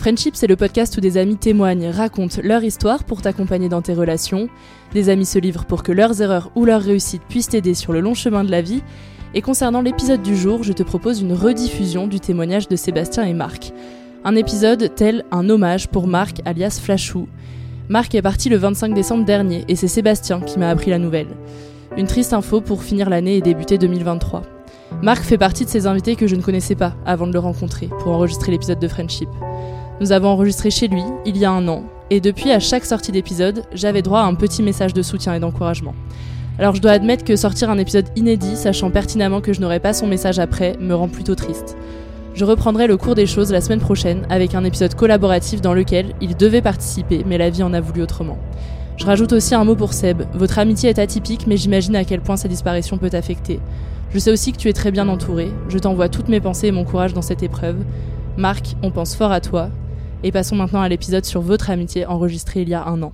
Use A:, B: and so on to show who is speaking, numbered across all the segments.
A: Friendship, c'est le podcast où des amis témoignent, racontent leur histoire pour t'accompagner dans tes relations. Des amis se livrent pour que leurs erreurs ou leurs réussites puissent t'aider sur le long chemin de la vie. Et concernant l'épisode du jour, je te propose une rediffusion du témoignage de Sébastien et Marc. Un épisode tel un hommage pour Marc alias Flashou. Marc est parti le 25 décembre dernier et c'est Sébastien qui m'a appris la nouvelle. Une triste info pour finir l'année et débuter 2023. Marc fait partie de ces invités que je ne connaissais pas avant de le rencontrer pour enregistrer l'épisode de Friendship. Nous avons enregistré chez lui il y a un an, et depuis à chaque sortie d'épisode, j'avais droit à un petit message de soutien et d'encouragement. Alors je dois admettre que sortir un épisode inédit, sachant pertinemment que je n'aurai pas son message après, me rend plutôt triste. Je reprendrai le cours des choses la semaine prochaine avec un épisode collaboratif dans lequel il devait participer, mais la vie en a voulu autrement. Je rajoute aussi un mot pour Seb. Votre amitié est atypique, mais j'imagine à quel point sa disparition peut t'affecter. Je sais aussi que tu es très bien entouré. Je t'envoie toutes mes pensées et mon courage dans cette épreuve. Marc, on pense fort à toi. Et passons maintenant à l'épisode sur votre amitié enregistré il y a un an.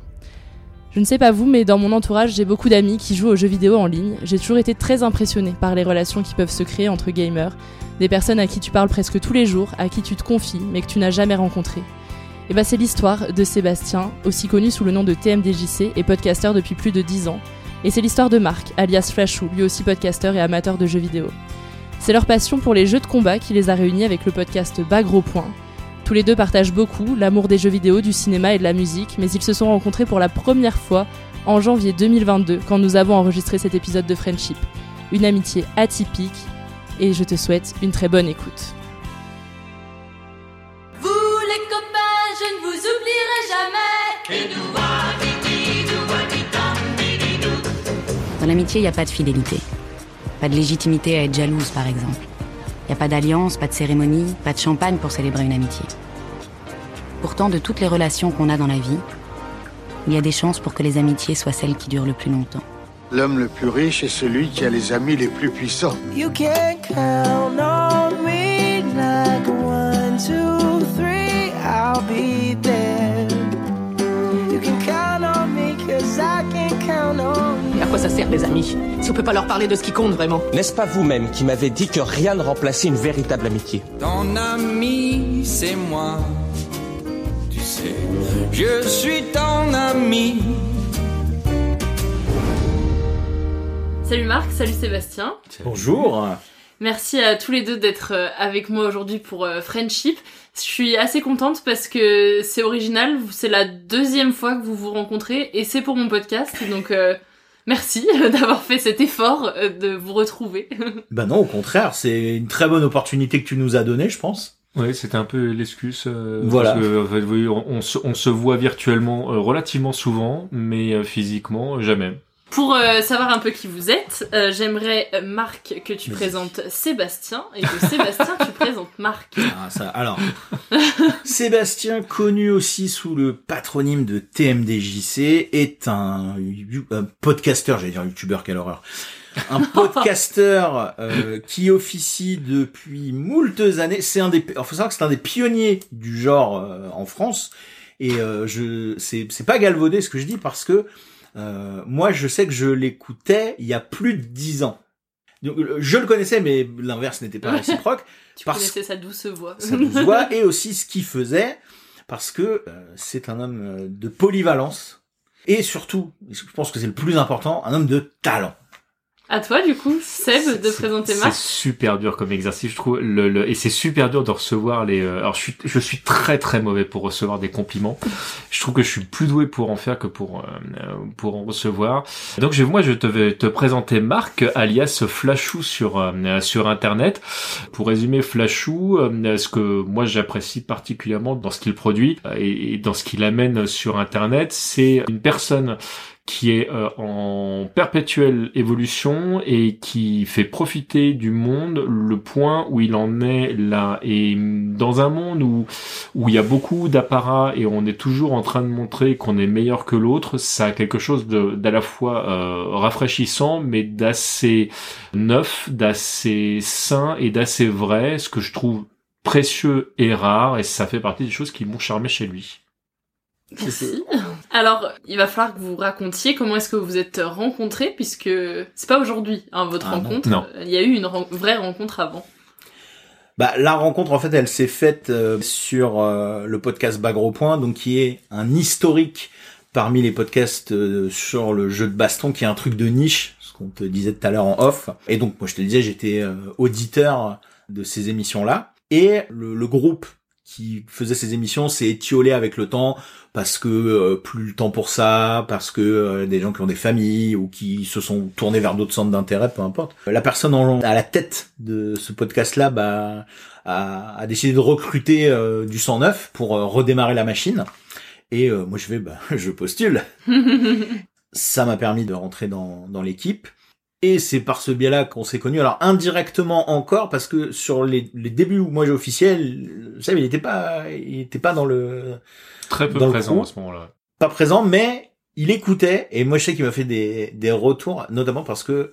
A: Je ne sais pas vous, mais dans mon entourage, j'ai beaucoup d'amis qui jouent aux jeux vidéo en ligne. J'ai toujours été très impressionnée par les relations qui peuvent se créer entre gamers, des personnes à qui tu parles presque tous les jours, à qui tu te confies, mais que tu n'as jamais rencontré. Et bah c'est l'histoire de Sébastien, aussi connu sous le nom de TMDJC et podcasteur depuis plus de 10 ans. Et c'est l'histoire de Marc, alias Flashou, lui aussi podcasteur et amateur de jeux vidéo. C'est leur passion pour les jeux de combat qui les a réunis avec le podcast Bas Gros Point, tous les deux partagent beaucoup l'amour des jeux vidéo, du cinéma et de la musique, mais ils se sont rencontrés pour la première fois en janvier 2022 quand nous avons enregistré cet épisode de Friendship. Une amitié atypique et je te souhaite une très bonne écoute.
B: Vous les copains, je ne vous oublierai jamais.
C: Dans l'amitié, il n'y a pas de fidélité. Pas de légitimité à être jalouse, par exemple. Il n'y a pas d'alliance, pas de cérémonie, pas de champagne pour célébrer une amitié. Pourtant, de toutes les relations qu'on a dans la vie, il y a des chances pour que les amitiés soient celles qui durent le plus longtemps.
D: L'homme le plus riche est celui qui a les amis les plus puissants.
E: You can count on
F: sert les amis Si on peut pas leur parler de ce qui compte vraiment
G: N'est-ce pas vous-même qui m'avez dit que rien ne remplaçait une véritable amitié
H: Ton ami, c'est moi. Tu sais, je suis ton ami.
A: Salut Marc, salut Sébastien.
I: Bonjour.
A: Merci à tous les deux d'être euh, avec moi aujourd'hui pour euh, Friendship. Je suis assez contente parce que c'est original, c'est la deuxième fois que vous vous rencontrez et c'est pour mon podcast, donc euh, merci d'avoir fait cet effort euh, de vous retrouver.
I: Ben non, au contraire, c'est une très bonne opportunité que tu nous as donnée, je pense.
J: Oui, c'était un peu l'excuse. euh,
I: Voilà.
J: Parce que, en fait, oui, on, on se, on se voit virtuellement euh, relativement souvent, mais euh, physiquement, jamais.
A: Pour euh, savoir un peu qui vous êtes, euh, j'aimerais, euh, Marc, que tu présentes Sébastien et que Sébastien, tu présentes Marc.
I: Ah, ça, alors, Sébastien, connu aussi sous le patronyme de TMDJC, est un, un podcasteur, j'allais dire youtubeur, quelle horreur. Un podcasteur euh, qui officie depuis moultes années. C'est un des, faut savoir que c'est un des pionniers du genre euh, en France. Et euh, je, c'est, c'est pas galvaudé ce que je dis parce que euh, moi, je sais que je l'écoutais il y a plus de dix ans. Donc, je le connaissais, mais l'inverse n'était pas réciproque.
A: Tu connaissais sa douce voix.
I: sa douce voix et aussi ce qu'il faisait, parce que euh, c'est un homme euh, de polyvalence et surtout, je pense que c'est le plus important, un homme de talent.
A: À toi, du coup, Seb, de présenter
J: C'est
A: Marc.
J: super dur comme exercice, je trouve. Le, le- et c'est super dur de recevoir les. euh, alors, je suis, je suis très très mauvais pour recevoir des compliments. Je trouve que je suis plus doué pour en faire que pour euh, pour en recevoir. Donc, je, moi, je te vais te présenter Marc, alias Flashou sur euh, sur Internet. Pour résumer, Flashou, euh, ce que moi j'apprécie particulièrement dans ce qu'il produit euh, et, et dans ce qu'il amène sur Internet, c'est une personne qui est euh, en perpétuelle évolution et qui fait profiter du monde le point où il en est là. Et dans un monde où où il y a beaucoup d'apparats et on est toujours en train de montrer qu'on est meilleur que l'autre, ça a quelque chose de d'à la fois euh, rafraîchissant mais d'assez neuf, d'assez sain et d'assez vrai, ce que je trouve précieux et rare et ça fait partie des choses qui m'ont charmé chez lui.
A: Merci. Alors, il va falloir que vous racontiez comment est-ce que vous vous êtes rencontrés, puisque c'est pas aujourd'hui, hein, votre
I: Ah
A: rencontre.
J: Non.
A: Il y a eu une vraie rencontre avant.
I: Bah, la rencontre, en fait, elle s'est faite euh, sur euh, le podcast Bagro Point, donc qui est un historique parmi les podcasts euh, sur le jeu de baston, qui est un truc de niche, ce qu'on te disait tout à l'heure en off. Et donc, moi, je te disais, j'étais euh, auditeur de ces émissions-là. Et le, le groupe qui faisait ces émissions s'est étiolé avec le temps parce que euh, plus le temps pour ça, parce que euh, des gens qui ont des familles ou qui se sont tournés vers d'autres centres d'intérêt, peu importe. La personne en- à la tête de ce podcast-là bah, a, a décidé de recruter euh, du sang neuf pour euh, redémarrer la machine. Et euh, moi je vais, bah, je postule. Ça m'a permis de rentrer dans, dans l'équipe. Et c'est par ce biais-là qu'on s'est connus. Alors indirectement encore, parce que sur les, les débuts où moi j'ai officiel, vous savez, il était pas, il était pas dans le,
J: Très peu présent à ce moment-là.
I: pas présent, mais il écoutait. Et moi je sais qu'il m'a fait des, des retours, notamment parce que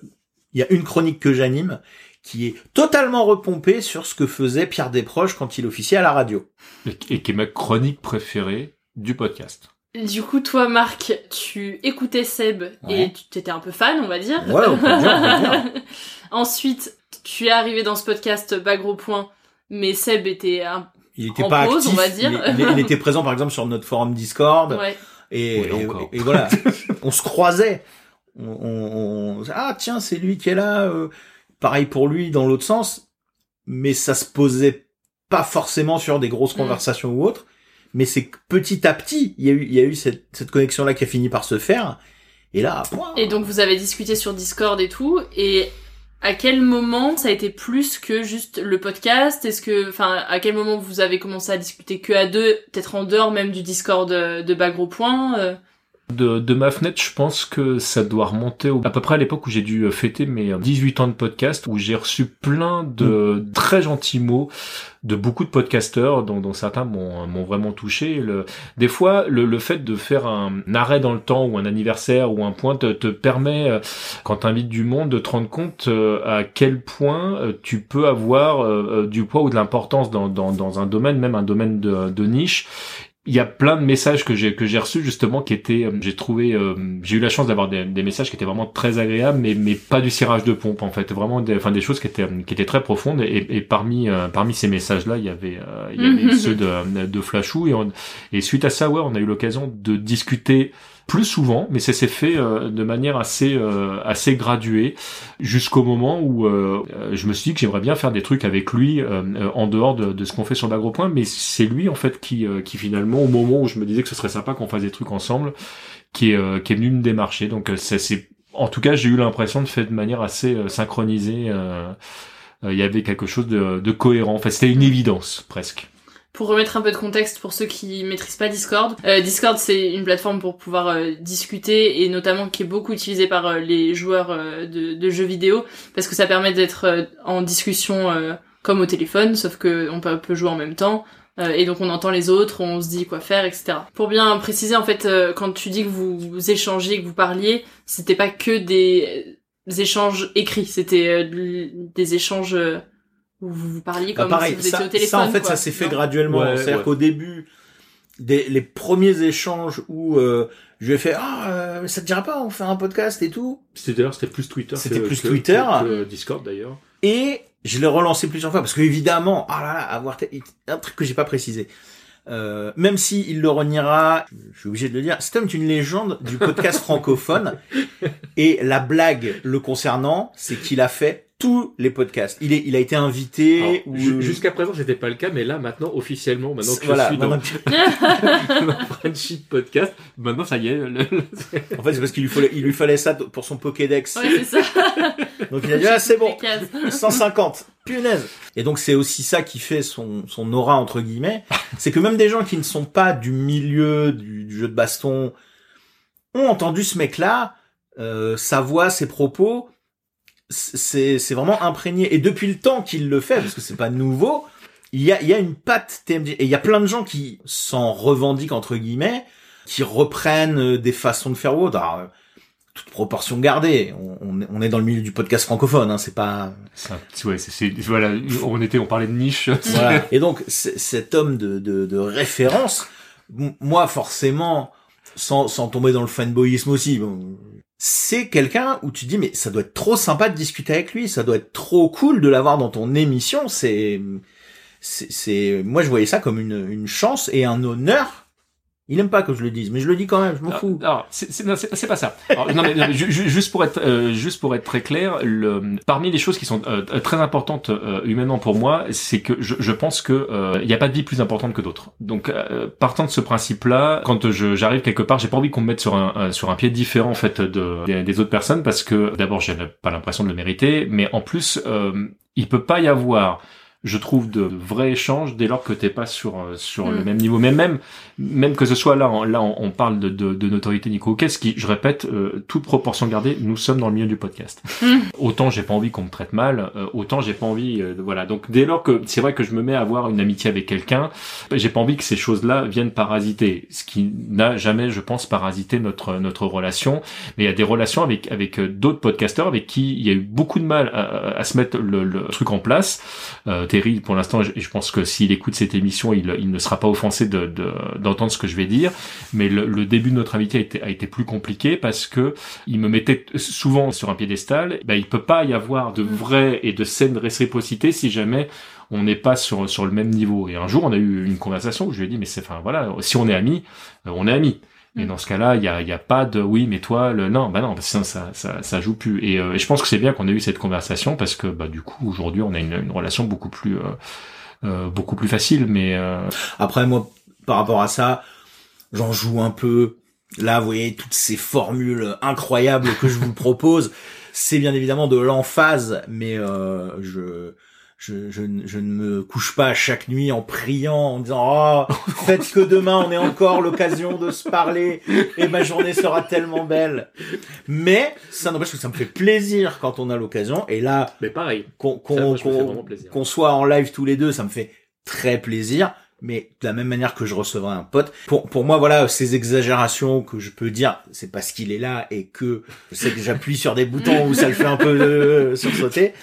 I: il y a une chronique que j'anime qui est totalement repompée sur ce que faisait Pierre Desproges quand il officiait à la radio.
J: Et, et qui est ma chronique préférée du podcast.
A: Du coup, toi, Marc, tu écoutais Seb
I: Ouais.
A: et tu t'étais un peu fan, on va dire.
I: Ouais, on peut dire, on peut le dire.
A: Ensuite, tu es arrivé dans ce podcast Bagro Point, mais Seb était un...
I: Il était
A: En
I: pas
A: pause,
I: actif.
A: on va dire.
I: Il, il- il était présent par exemple sur notre forum Discord.
A: Ouais.
I: Et,
J: Oui,
I: et-
J: encore.
I: et voilà, on se croisait. On, on- on- ah tiens, c'est lui qui est là. euh, pareil pour lui dans l'autre sens, mais ça se posait pas forcément sur des grosses
A: Mm.
I: conversations ou autres. Mais c'est que petit à petit, il y a eu, il y a eu cette, cette connexion là qui a fini par se faire. Et là, point.
A: Et donc, vous avez discuté sur Discord et tout, et à quel moment ça a été plus que juste le podcast? Est-ce que, enfin, à quel moment vous avez commencé à discuter que à deux, peut-être en dehors même du Discord de, de Bagro Point euh?
J: De, de ma fenêtre, je pense que ça doit remonter au- à peu près à l'époque où j'ai dû euh, fêter mes euh, 18 ans de podcast, où j'ai reçu plein de très gentils mots de beaucoup de podcasteurs, dont, dont certains m'ont m'ont vraiment touché. Le, des fois, le, le fait de faire un arrêt dans le temps ou un anniversaire ou un point te, te permet, euh, quand tu invites du monde, de te rendre compte euh, à quel point euh, tu peux avoir euh, euh, du poids ou de l'importance dans, dans, dans un domaine, même un domaine de, de niche. Il y a plein de messages que j'ai que j'ai reçus justement qui étaient, euh, j'ai trouvé, euh, j'ai eu la chance d'avoir des, des messages qui étaient vraiment très agréables, mais mais pas du cirage de pompe en fait, vraiment des, enfin des choses qui étaient qui étaient très profondes. Et, et parmi euh, parmi ces messages là, il y avait euh, il y avait
A: Mhm.
J: ceux de de Flashou. Et on- et suite à ça ouais, on a eu l'occasion de discuter plus souvent, mais ça s'est fait euh, de manière assez euh, assez graduée jusqu'au moment où euh, je me suis dit que j'aimerais bien faire des trucs avec lui en dehors de, ce qu'on fait sur l'Agropoint, mais c'est lui en fait qui qui finalement au moment où je me disais que ce serait sympa qu'on fasse des trucs ensemble, qui est qui est venu me démarcher. Donc ça c'est en tout cas j'ai eu l'impression de faire de manière assez synchronisée. Il y avait quelque chose de, de cohérent. Enfin c'était une évidence presque.
A: Pour remettre un peu de contexte pour ceux qui maîtrisent pas Discord, euh, Discord c'est une plateforme pour pouvoir euh, discuter et notamment qui est beaucoup utilisée par euh, les joueurs euh, de, jeux vidéo parce que ça permet d'être en discussion comme au téléphone, sauf que on peut, peut jouer en même temps. et donc on entend les autres, on se dit quoi faire, etc. Pour bien préciser, en fait, quand tu dis que vous, vous échangez, que vous parliez, c'était pas que des échanges écrits, c'était des échanges où vous vous parliez comme
I: bah pareil,
A: si vous
I: ça,
A: étiez au téléphone.
I: Ça, en fait,
A: quoi.
I: ça s'est fait graduellement.
J: Ouais,
I: C'est-à-dire
J: ouais.
I: qu'au début, des, les premiers échanges où euh, je lui ai fait ah euh, ça te dirait pas on fait un podcast et tout
J: C'était d'ailleurs c'était plus Twitter.
I: C'était plus
J: que-
I: Twitter.
J: que- que Discord d'ailleurs.
I: et je l'ai relancé plusieurs fois parce que évidemment ah là là avoir un truc que j'ai pas précisé euh, même si il le reniera, je suis obligé de le dire, homme est une légende du podcast francophone. Et la blague le concernant, c'est qu'il a fait tous les podcasts. Il est, il a été invité. Ou-
J: ju- Jusqu'à présent, c'était pas le cas, mais là, maintenant, officiellement, maintenant que
I: Voilà,
J: je suis dans,
I: maintenant
J: dans Friendship Podcast, maintenant, ça y est. le-
I: En fait, c'est parce qu'il lui fallait, il lui fallait ça pour son Pokédex.
A: Ouais, c'est ça.
I: Donc il a dit ah c'est bon,
A: Les cases.
I: 150, punaise. Et donc c'est aussi ça qui fait son son aura entre guillemets, c'est que même des gens qui ne sont pas du milieu du, du jeu de baston ont entendu ce mec-là, euh, sa voix, ses propos, c'est c'est vraiment imprégné. Et depuis le temps qu'il le fait, parce que c'est pas nouveau, il y a il y a une patte TMD et il y a plein de gens qui s'en revendiquent entre guillemets, qui reprennent euh, des façons de faire ou autre. Alors, euh, toute proportion gardée. On, on est- dans le milieu du podcast francophone, hein, c'est pas.
J: C'est un- ouais, c'est, voilà, on était, on parlait de niche.
I: Voilà. Et donc cet homme de, de, de référence, moi forcément, sans, sans tomber dans le fanboyisme aussi, bon, c'est quelqu'un où tu dis mais ça doit être trop sympa de discuter avec lui, ça doit être trop cool de l'avoir dans ton émission. C'est, c'est, c'est, moi je voyais ça comme une, une chance et un honneur. Il aime pas que je le dise, mais je le dis quand même, je m'en fous.
J: Alors, c'est, pas ça. Alors, non, mais, non, mais ju- ju- juste pour être, euh, juste pour être très clair, le, parmi les choses qui sont euh, très importantes euh, humainement pour moi, c'est que je, je pense que il n'y a pas de vie plus importante que d'autres. Donc, partant de ce principe-là, quand j'arrive quelque part, j'ai pas envie qu'on me mette sur un, sur un pied différent en fait de, des, des autres personnes parce que d'abord, j'ai pas l'impression de le mériter, mais en plus, il peut pas y avoir je trouve de vrais échanges dès lors que t'es pas sur euh, sur le
A: Mm.
J: même niveau. Mais même même que ce soit là on- là on, parle de, de, de notoriété Nico qu'est-ce qui je répète euh, toute proportion gardée nous sommes dans le milieu du podcast.
A: Mm.
J: autant j'ai pas envie qu'on me traite mal euh, autant j'ai pas envie euh, voilà. Donc dès lors que c'est vrai que je me mets à avoir une amitié avec quelqu'un j'ai pas envie que ces choses là viennent parasiter. Ce qui n'a jamais je pense parasité notre notre relation. Mais il y a des relations avec avec euh, d'autres podcasteurs avec qui il y a eu beaucoup de mal à, à- à se mettre le, le truc en place. Euh, Terry, pour l'instant, je, je pense que s'il écoute cette émission, il, il ne sera pas offensé de, de- d'entendre ce que je vais dire. Mais le, le début de notre amitié a été, a été plus compliqué parce que il me mettait souvent sur un piédestal. Ben, il peut pas y avoir de vraie et de saine réciprocité si jamais on n'est pas sur sur le même niveau. Et un jour, on a eu une conversation où je lui ai dit, mais c'est, enfin voilà, si on est amis, euh, on est amis. Et dans ce cas-là, il y a, y a pas de oui, mais toi, le non, bah non, parce que ça, ça, ça joue plus. Et, euh, et je pense que c'est bien qu'on ait eu cette conversation parce que bah du coup aujourd'hui on a une, une relation beaucoup plus euh, euh, beaucoup plus facile. Mais euh,
I: Après, moi, par rapport à ça, j'en joue un peu. Là, vous voyez, toutes ces formules incroyables que je vous propose, c'est bien évidemment de l'emphase, mais euh, je, je, je, ne- je ne me couche pas chaque nuit en priant, en disant « Oh, faites que demain, on ait encore l'occasion de se parler, et ma journée sera tellement belle. » Mais ça n'empêche que ça me fait plaisir quand on a l'occasion, et là,
J: mais pareil,
I: qu'on soit en live tous les deux, ça me fait très plaisir. Mais de la même manière que je recevrai un pote, pour, pour moi, voilà, ces exagérations que je peux dire, c'est parce qu'il est là et que je sais que j'appuie sur des boutons où ça le fait un peu euh, sursauter.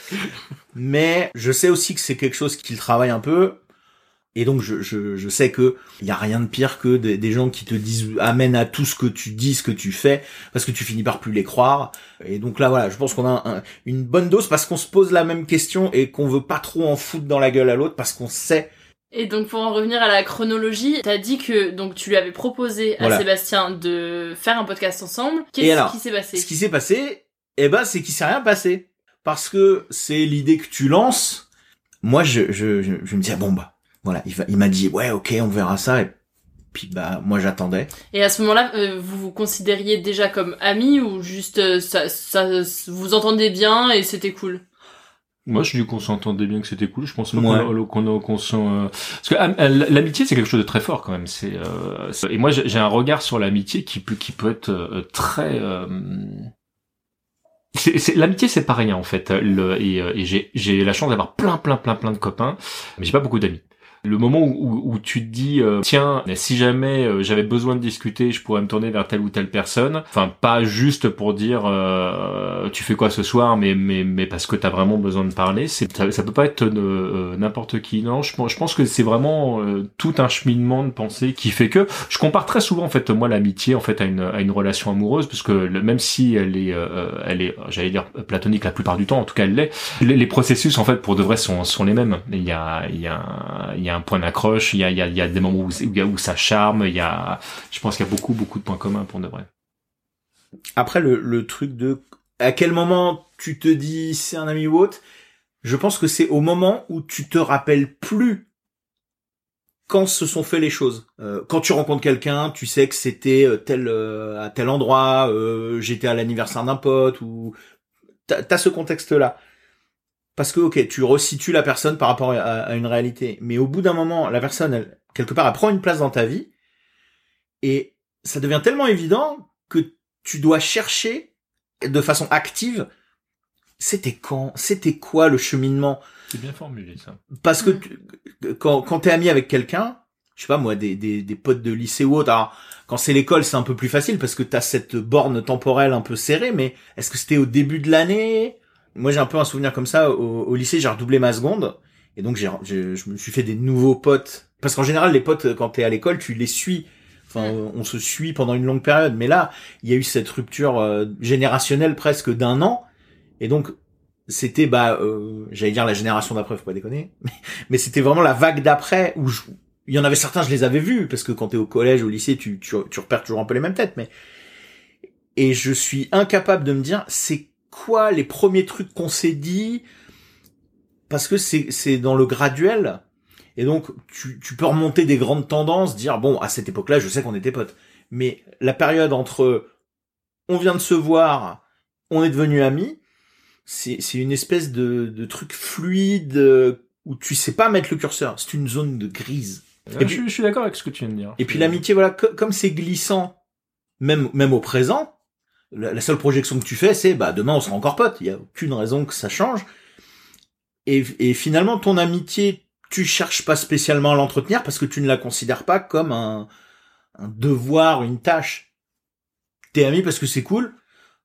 I: Mais je sais aussi que c'est quelque chose qu'il travaille un peu. Et donc, je, je, je sais que il y a rien de pire que des, gens qui te disent, amènent à tout ce que tu dis, ce que tu fais, parce que tu finis par plus les croire. Et donc là, voilà, je pense qu'on a un- une bonne dose parce qu'on se pose la même question et qu'on veut pas trop en foutre dans la gueule à l'autre parce qu'on sait
A: Et donc pour en revenir à la chronologie, t'as dit que donc tu lui avais proposé à
I: Voilà.
A: Sébastien de faire un podcast ensemble.
I: Et
A: Qu'est-ce
I: alors,
A: qui s'est passé?
I: Ce qui s'est passé, eh ben, c'est qu'il s'est rien passé. Parce que c'est l'idée que tu lances. Moi, je, je, je, je me disais, bon, bah, voilà, il, va- il m'a dit, ouais, ok, on verra ça. Et puis, bah, moi, j'attendais.
A: Et à ce moment-là, euh, vous vous considériez déjà comme amis ou juste euh, ça, ça, vous entendez bien et c'était cool?
J: Moi, je dis qu'on s'entendait bien, que c'était cool. Je pense
I: Ouais.
J: qu'on qu'on euh, parce que euh, l'amitié, c'est quelque chose de très fort quand même. C'est euh, et moi, j'ai un regard sur l'amitié qui peut qui peut être euh, très. euh, c'est- L'amitié, c'est pas rien en fait. Le, et euh, et j'ai j'ai la chance d'avoir plein plein plein plein de copains, mais j'ai pas beaucoup d'amis. Le moment où, où, tu te dis euh, tiens si jamais euh, j'avais besoin de discuter je pourrais me tourner vers telle ou telle personne. Enfin pas juste pour dire euh, tu fais quoi ce soir mais mais mais parce que t'as vraiment besoin de parler. C'est ça, ça peut pas être euh, n'importe qui. Non je, je pense que c'est vraiment euh, tout un cheminement de pensée qui fait que je compare très souvent en fait moi l'amitié en fait à une à une relation amoureuse parce que le- même si elle est euh, elle est j'allais dire platonique la plupart du temps en tout cas elle l'est les, les processus en fait pour de vrai sont sont les mêmes. Il y a il y a il y a un point d'accroche il y a a a des moments où a- ça charme il y a je pense qu'il y a beaucoup beaucoup de points communs pour de vrai
I: Après, le, truc de à quel moment tu te dis c'est un ami ou autre, je pense que c'est au moment où tu te rappelles plus quand se sont fait les choses. Euh, quand tu rencontres quelqu'un, tu sais que c'était euh, tel euh, à tel endroit, j'étais à l'anniversaire d'un pote ou t'as t'as ce contexte-là. Parce que ok, tu resitues la personne par rapport à, à une réalité, mais au bout d'un moment, la personne, elle, quelque part, elle prend une place dans ta vie et ça devient tellement évident que tu dois chercher de façon active. C'était quand C'était quoi le cheminement?
J: C'est bien formulé ça
I: Parce que tu- quand quand t'es ami avec quelqu'un, je sais pas moi, des, des des potes de lycée ou autre. Alors quand c'est l'école, c'est un peu plus facile parce que t'as cette borne temporelle un peu serrée. Mais est-ce que c'était au début de l'année? Moi, j'ai un peu un souvenir comme ça. Au, au lycée, j'ai redoublé ma seconde et donc j'ai j'ai- je me suis fait des nouveaux potes. Parce qu'en général, les potes quand t'es à l'école, tu les suis. Enfin, on se suit pendant une longue période. Mais là, il y a eu cette rupture euh, générationnelle presque d'un an. Et donc, c'était, bah, euh, j'allais dire la génération d'après, faut pas déconner. Mais, mais c'était vraiment la vague d'après où je- il y en avait certains, je les avais vus. Parce que quand t'es au collège, au lycée, tu, tu, tu repères toujours un peu les mêmes têtes. Mais, et je suis incapable de me dire, c'est quoi les premiers trucs qu'on s'est dit? Parce que c'est, c'est dans le graduel. Et donc, tu, tu peux remonter des grandes tendances, dire, bon, à cette époque-là, je sais qu'on était potes. Mais la période entre on vient de se voir, on est devenus amis, c'est, c'est une espèce de, de truc fluide euh, où tu sais pas mettre le curseur. C'est une zone de grise.
J: et puis, je, je suis d'accord avec ce que tu viens de dire
I: Et puis l'amitié, voilà, co- comme c'est glissant, même, même au présent, la, seule projection que tu fais, c'est, bah, demain on sera encore potes. Il y a aucune raison que ça change. Et, et finalement, ton amitié, tu cherches pas spécialement à l'entretenir parce que tu ne la considères pas comme un, un devoir, une tâche. T'es ami parce que c'est cool,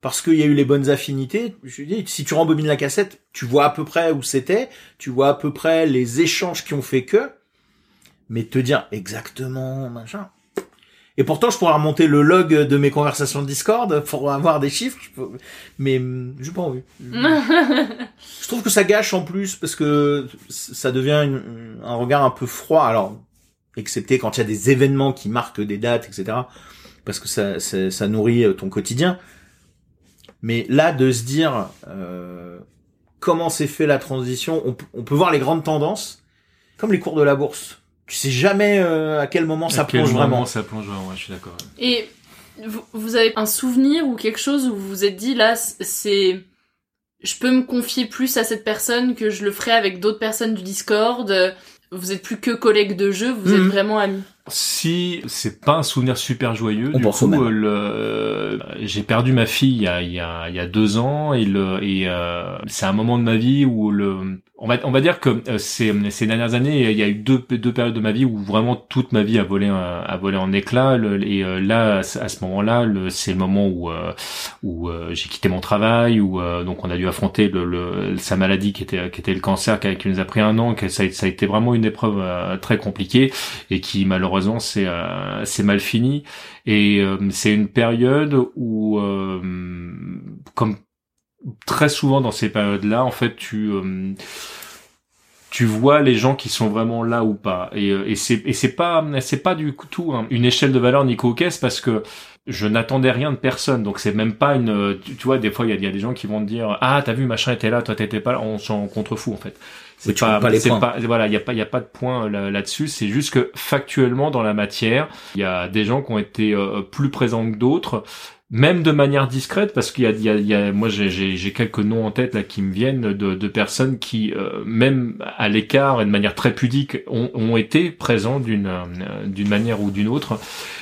I: parce qu'il y a eu les bonnes affinités. Je dis, si tu rembobines la cassette, tu vois à peu près où c'était, tu vois à peu près les échanges qui ont fait que, mais te dire exactement, machin. Et pourtant, je pourrais remonter le log de mes conversations Discord pour avoir des chiffres, je peux- mais hum, j'ai pas envie. Je trouve que ça gâche en plus parce que ça devient une- un regard un peu froid. Alors, excepté quand il y a des événements qui marquent des dates, etc. Parce que ça, ça, ça nourrit euh, ton quotidien. Mais là, de se dire euh, comment s'est fait la transition, on peut voir les grandes tendances, comme les cours de la bourse. Tu sais jamais euh, à quel moment ça
J: À quel
I: plonge
J: moment
I: vraiment.
J: ça plonge vraiment ouais, je suis d'accord
A: Et vous, vous avez un souvenir ou quelque chose où vous vous êtes dit là, c'est. Je peux me confier plus à cette personne que je le ferais avec d'autres personnes du Discord. Vous êtes plus que collègues de jeu, vous êtes
I: Mhm.
A: vraiment amis.
J: Si c'est pas un souvenir super joyeux,
I: On
J: du coup, euh, le, j'ai perdu ma fille il y a, il y a, il y a deux ans et le et euh, c'est un moment de ma vie où le on va on va dire que euh, ces ces dernières années il y a eu deux deux périodes de ma vie où vraiment toute ma vie a volé a volé en éclats. Le, et euh, là à ce moment-là c'est le moment où euh, où j'ai quitté mon travail où donc on a dû affronter le, le sa maladie qui était qui était le cancer qui, nous a pris un an que ça, ça a été vraiment une épreuve très compliquée et qui malheureusement c'est c'est mal fini et c'est une période où comme très souvent dans ces périodes-là en fait tu euh, tu vois les gens qui sont vraiment là ou pas. Et, euh, et c'est et c'est pas c'est pas du tout hein, une échelle de valeur ni cocaisse parce que je n'attendais rien de personne. Donc c'est même pas une tu, tu vois des fois il y a, il y a des gens qui vont te dire ah t'as vu machin était là toi t'étais pas là on s'en contrefou en fait.
I: Comptes pas les
J: c'est pas- voilà il y a pas il y a pas de point là- là-dessus. C'est juste que factuellement dans la matière il y a des gens qui ont été euh, plus présents que d'autres même de manière discrète, parce qu'il y a, il y a, moi j'ai, quelques noms en tête là qui me viennent de, de personnes qui, euh, même à l'écart et de manière très pudique, ont, ont été présents d'une euh, d'une manière ou d'une autre.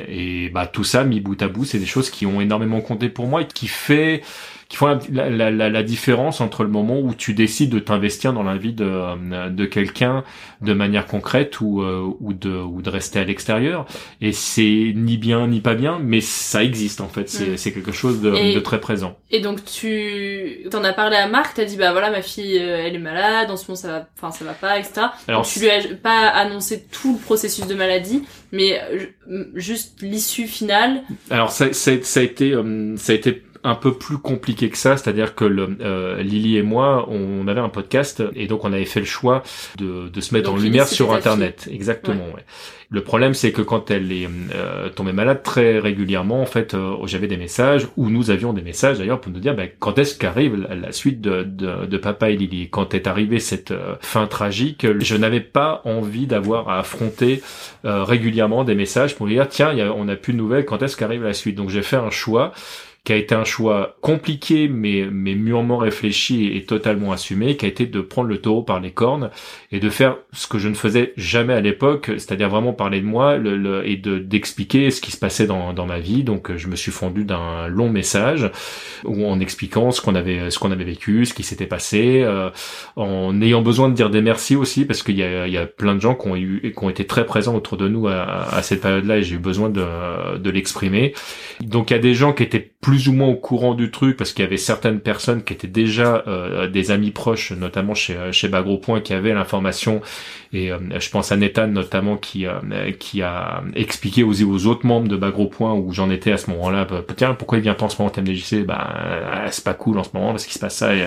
J: Et bah tout ça mis bout à bout, c'est des choses qui ont énormément compté pour moi et qui fait qui font la, la, la, la, différence entre le moment où tu décides de t'investir dans la vie de, euh, de quelqu'un de manière concrète ou, euh, ou, de, ou de rester à l'extérieur. Et c'est ni bien ni pas bien, mais ça existe en fait. C'est, mm. c'est quelque chose de, de, très présent.
A: Et donc tu t'en as parlé à Marc, t'as dit bah voilà ma fille euh, elle est malade, en ce moment ça va, enfin ça va pas, etc. Alors tu lui as pas annoncé tout le processus de maladie, mais juste l'issue finale.
J: Alors ça, ça, ça a été ça a été un peu plus compliqué que ça, c'est-à-dire que le, euh, Lily et moi, on avait un podcast et donc on avait fait le choix de, de se mettre en lumière sur Internet. Exactement. Ouais. Le problème, c'est que quand elle est euh, tombée malade très régulièrement, en fait, euh, j'avais des messages ou nous avions des messages d'ailleurs pour nous dire ben, quand est-ce qu'arrive la, suite de, de, de, Papa et Lily? Quand est arrivée cette euh, fin tragique, je n'avais pas envie d'avoir à affronter régulièrement des messages pour dire tiens, y a, on n'a plus de nouvelles. Quand est-ce qu'arrive la suite? Donc j'ai fait un choix qui a été un choix compliqué mais mais mûrement réfléchi et, totalement assumé, qui a été de prendre le taureau par les cornes et de faire ce que je ne faisais jamais à l'époque, c'est-à-dire vraiment parler de moi le, et de d'expliquer ce qui se passait dans dans ma vie. Donc je me suis fondu d'un long message où en expliquant ce qu'on avait ce qu'on avait vécu, ce qui s'était passé, euh, en ayant besoin de dire des merci aussi parce qu'il y a il y a plein de gens qui ont eu qui ont été très présents autour de nous à, à cette période-là et j'ai eu besoin de de l'exprimer. Donc il y a des gens qui étaient plus ou moins au courant du truc parce qu'il y avait certaines personnes qui étaient déjà euh, des amis proches, notamment chez euh, chez Bagro Point, qui avaient l'information. Et euh, je pense à Nathan notamment qui qui a expliqué aux, aux autres membres de Bagro Point où j'en étais à ce moment-là. Bah, tiens, pourquoi il vient pas en ce moment en TMDJC Bah c'est pas cool en ce moment parce qu'il se passe ça. Et,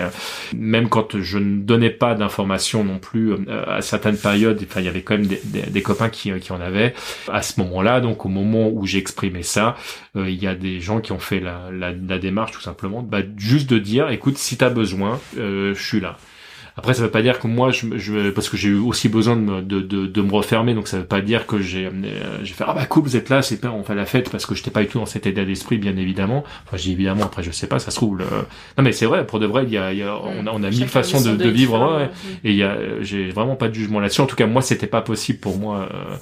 J: même quand je ne donnais pas d'informations non plus à certaines périodes, enfin il y avait quand même des, des, copains qui qui en avaient à ce moment-là. Donc au moment où j'exprimais ça, il y a des gens qui ont fait la la, démarche tout simplement, bah, juste de dire, écoute, si t'as besoin, euh, je suis là. Après, ça veut pas dire que moi, je, je parce que j'ai eu aussi besoin de me, de, de, de, me refermer, donc ça veut pas dire que j'ai, euh, j'ai fait ah bah cool, vous êtes là, c'est pas, on fait la fête parce que j'étais pas du tout dans cet état d'esprit, bien évidemment. Enfin, j'ai évidemment, après, je sais pas, ça se trouve. Le... Non, mais c'est vrai, pour de vrai, il y a, il y a on a, on a mille façons de, de, vivre, ouais, et il y a, j'ai vraiment pas de jugement là-dessus. En tout cas, moi, c'était pas possible pour moi euh,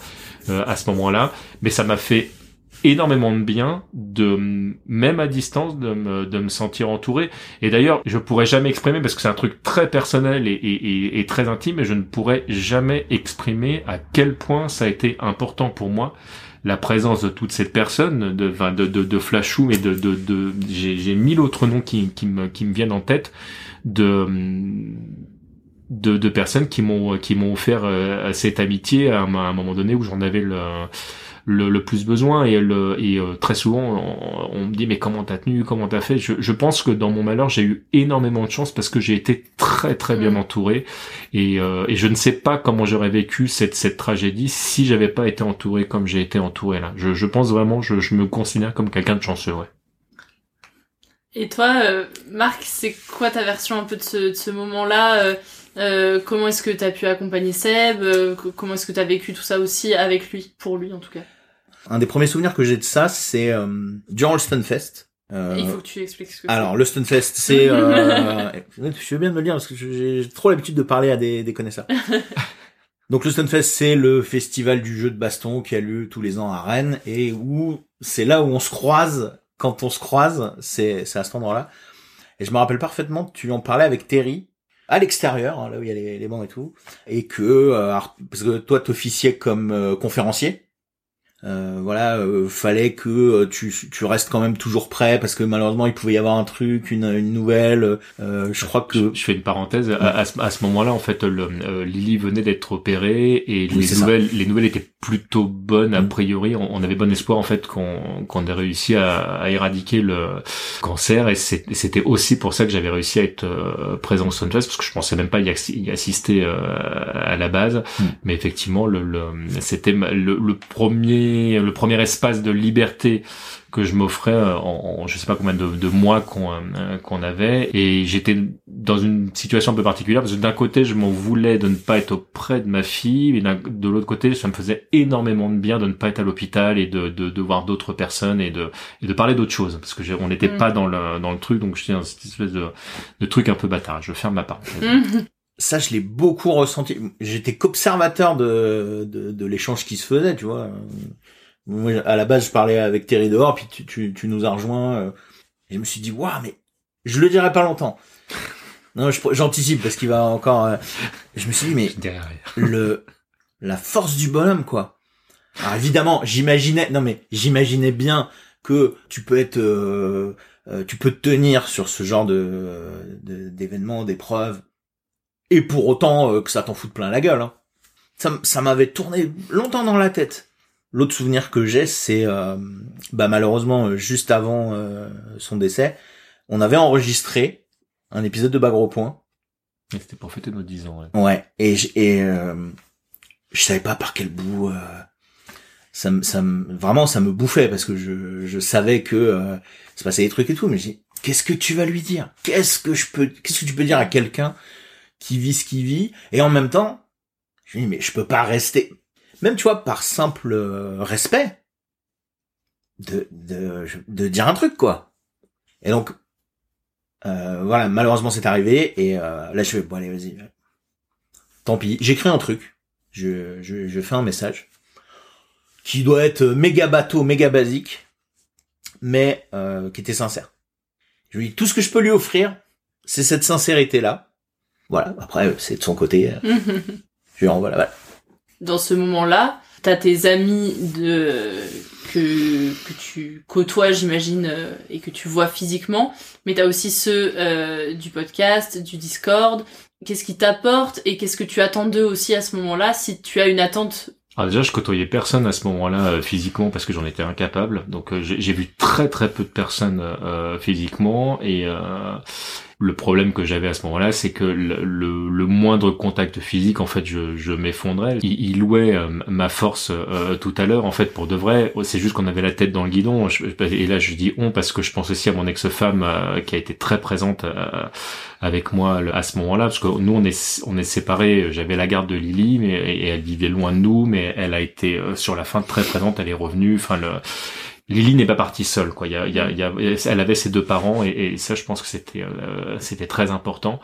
J: euh, à ce moment-là, mais ça m'a fait énormément de bien de même à distance de me, de me sentir entouré. Et d'ailleurs je pourrais jamais exprimer parce que c'est un truc très personnel et, et, et, très intime et je ne pourrais jamais exprimer à quel point ça a été important pour moi la présence de toutes ces personnes de de de, de Flashou et de de, de j'ai j'ai mille autres noms qui qui me qui me viennent en tête de de, de personnes qui m'ont qui m'ont offert euh, cette amitié à un moment donné où j'en avais le le, le plus besoin et, le, et euh, très souvent on, me dit mais comment t'as tenu, comment t'as fait? Je, je, pense que dans mon malheur j'ai eu énormément de chance parce que j'ai été très très bien mm. entouré et, euh, et je ne sais pas comment j'aurais vécu cette, cette tragédie si j'avais pas été entouré comme j'ai été entouré là. Je, je pense vraiment, je, je me considère comme quelqu'un de chanceux. Ouais.
A: Et toi, euh, Marc, c'est quoi ta version un peu de ce, de ce moment-là? Euh, comment est-ce que tu as pu accompagner Seb? Comment est-ce que tu as vécu tout ça aussi avec lui, pour lui en tout cas?
I: Un des premiers souvenirs que j'ai de ça, c'est euh, durant le Stunfest.
A: Euh, Il faut que tu expliques ce que
I: Alors, le Stunfest, c'est... Euh, je veux bien me le dire parce que j'ai trop l'habitude de parler à des, des connaisseurs. Donc le Stunfest, c'est le festival du jeu de baston qui a lieu tous les ans à Rennes et où c'est là où on se croise. Quand on se croise, c'est à cet endroit-là. Et je me rappelle parfaitement, tu en parlais avec Terry à l'extérieur, hein, là où il y a les, les bancs et tout, et que euh, parce que toi t'officiais comme euh, conférencier, euh, voilà, euh, fallait que euh, tu, tu restes quand même toujours prêt parce que malheureusement il pouvait y avoir un truc, une, une nouvelle. je crois que
J: je, fais une parenthèse. À, à, ce, moment-là, en fait, le, Lily venait d'être opérée et les nouvelles, les nouvelles étaient plutôt bonnes a mm. priori. On, avait bon espoir en fait qu'on qu'on ait réussi à, à, éradiquer le cancer et c'était aussi pour ça que j'avais réussi à être présent au Sunfest parce que je pensais même pas y, assister à la base. Mm. Mais effectivement, le, le c'était le, le premier le premier espace de liberté que je m'offrais euh, en, je sais pas combien de, mois qu'on euh, qu'on avait et j'étais dans une situation un peu particulière parce que d'un côté je m'en voulais de ne pas être auprès de ma fille et de l'autre côté ça me faisait énormément de bien de ne pas être à l'hôpital et de, de, de voir d'autres personnes et de et de parler d'autres choses parce que on n'était
A: Mm.
J: pas dans le dans le truc donc j'étais dans cette espèce de, de truc un peu bâtard je ferme ma
A: Mm.
I: Ça, je l'ai beaucoup ressenti. J'étais qu'observateur de, de, de l'échange qui se faisait, tu vois. Moi, à la base, je parlais avec Terry dehors, puis tu, tu, tu nous as rejoints. euh, et je me suis dit, waouh, mais je le dirai pas longtemps. Non, j'anticipe parce qu'il va encore. euh, je me suis dit, mais le la force du bonhomme, quoi. Alors évidemment, j'imaginais, non mais j'imaginais bien que tu peux être, euh, euh, tu peux te tenir sur ce genre de- d'événements, d'épreuves, et pour autant euh, que ça t'en foute plein la gueule. Hein. Ça, m'avait tourné longtemps dans la tête. L'autre souvenir que j'ai, c'est euh, bah malheureusement euh, juste avant euh, son décès, on avait enregistré un épisode de Bagro Point.
J: Et c'était pour fêter nos 10 ans ouais.
I: Ouais, et et euh, je savais pas par quel bout. euh, ça, me- ça, me- vraiment, ça me bouffait parce que je, je savais que euh, se passait des trucs et tout. Mais j'ai, dit, qu'est-ce que tu vas lui dire? Qu'est-ce que je peux, qu'est-ce que tu peux dire à quelqu'un qui vit ce qu'il vit Et en même temps, je me dis, mais je peux pas rester. Même tu vois, par simple euh, respect, de, de, de dire un truc quoi. Et donc, euh, voilà, malheureusement c'est arrivé et euh, là je fais bon allez vas-y, tant pis. J'écris un truc, je, je, je fais un message qui doit être méga bateau, méga basique, mais euh, qui était sincère. Je lui dis tout ce que je peux lui offrir, c'est cette sincérité là. Voilà. Après c'est de son côté. euh, je lui renvoie la balle.
A: Dans ce moment-là, t'as tes amis de que que tu côtoies, j'imagine, euh, et que tu vois physiquement, mais t'as aussi ceux euh, du podcast, du Discord. Qu'est-ce qui t'apporte et qu'est-ce que tu attends d'eux aussi à ce moment-là, si tu as une attente?
J: Alors déjà, je côtoyais personne à ce moment-là euh, physiquement parce que j'en étais incapable. Donc euh, j'ai j'ai vu très très peu de personnes euh, physiquement et euh, le problème que j'avais à ce moment-là, c'est que le, le, le moindre contact physique, en fait, je, je m'effondrais. Il, il louait euh, ma force euh, tout à l'heure, en fait, pour de vrai. C'est juste qu'on avait la tête dans le guidon. Et là, je dis on parce que je pense aussi à mon ex-femme euh, qui a été très présente euh, avec moi à ce moment-là, parce que nous, on est on est séparés. J'avais la garde de Lily, mais et elle vivait loin de nous, mais elle a été euh, sur la fin très présente. Elle est revenue. Enfin, le Lily n'est pas partie seule, quoi. Il y a, il y a, il y a- elle avait ses deux parents et, et ça, je pense que c'était, euh, c'était très important.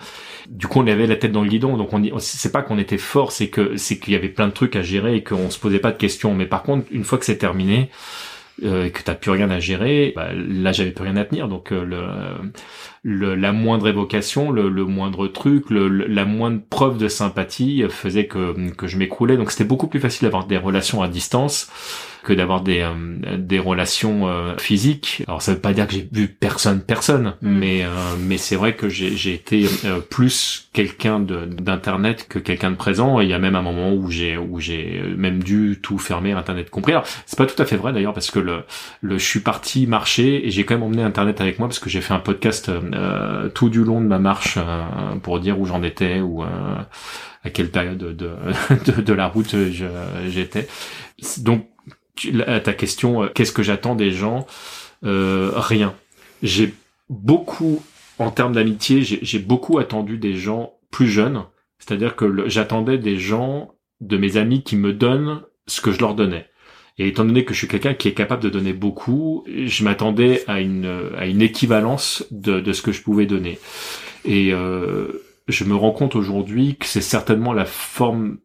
J: Du coup, on avait la tête dans le guidon, donc on, on- c'est pas qu'on était fort, c'est que, c'est qu'il y avait plein de trucs à gérer et qu'on se posait pas de questions. Mais par contre, une fois que c'est terminé, euh, et que t'as plus rien à gérer, bah, là j'avais plus rien à tenir. Donc euh, le, le- la moindre évocation, le, le moindre truc, le, le- la moindre preuve de sympathie faisait que, que je m'écroulais. Donc c'était beaucoup plus facile d'avoir des relations à distance que d'avoir des euh, des relations euh, physiques. Alors ça veut pas dire que j'ai vu personne personne, mais euh, mais c'est vrai que j'ai j'ai été euh, plus quelqu'un de d'internet que quelqu'un de présent. Il y a même un moment où j'ai où j'ai même dû tout fermer, internet compris. Alors c'est pas tout à fait vrai d'ailleurs parce que le le je suis parti marcher et j'ai quand même emmené internet avec moi parce que j'ai fait un podcast euh, tout du long de ma marche euh, pour dire où j'en étais ou euh, à quelle période de, de, de la route j'étais. Donc à ta question, euh, qu'est-ce que j'attends des gens? Euh, Rien. J'ai beaucoup, en termes d'amitié, j'ai beaucoup attendu des gens plus jeunes. C'est-à-dire que j'attendais des gens, de mes amis, qui me donnent ce que je leur donnais. Et étant donné que je suis quelqu'un qui est capable de donner beaucoup, je m'attendais à une, à une équivalence de, de ce que je pouvais donner. Et euh, je me rends compte aujourd'hui que c'est certainement la forme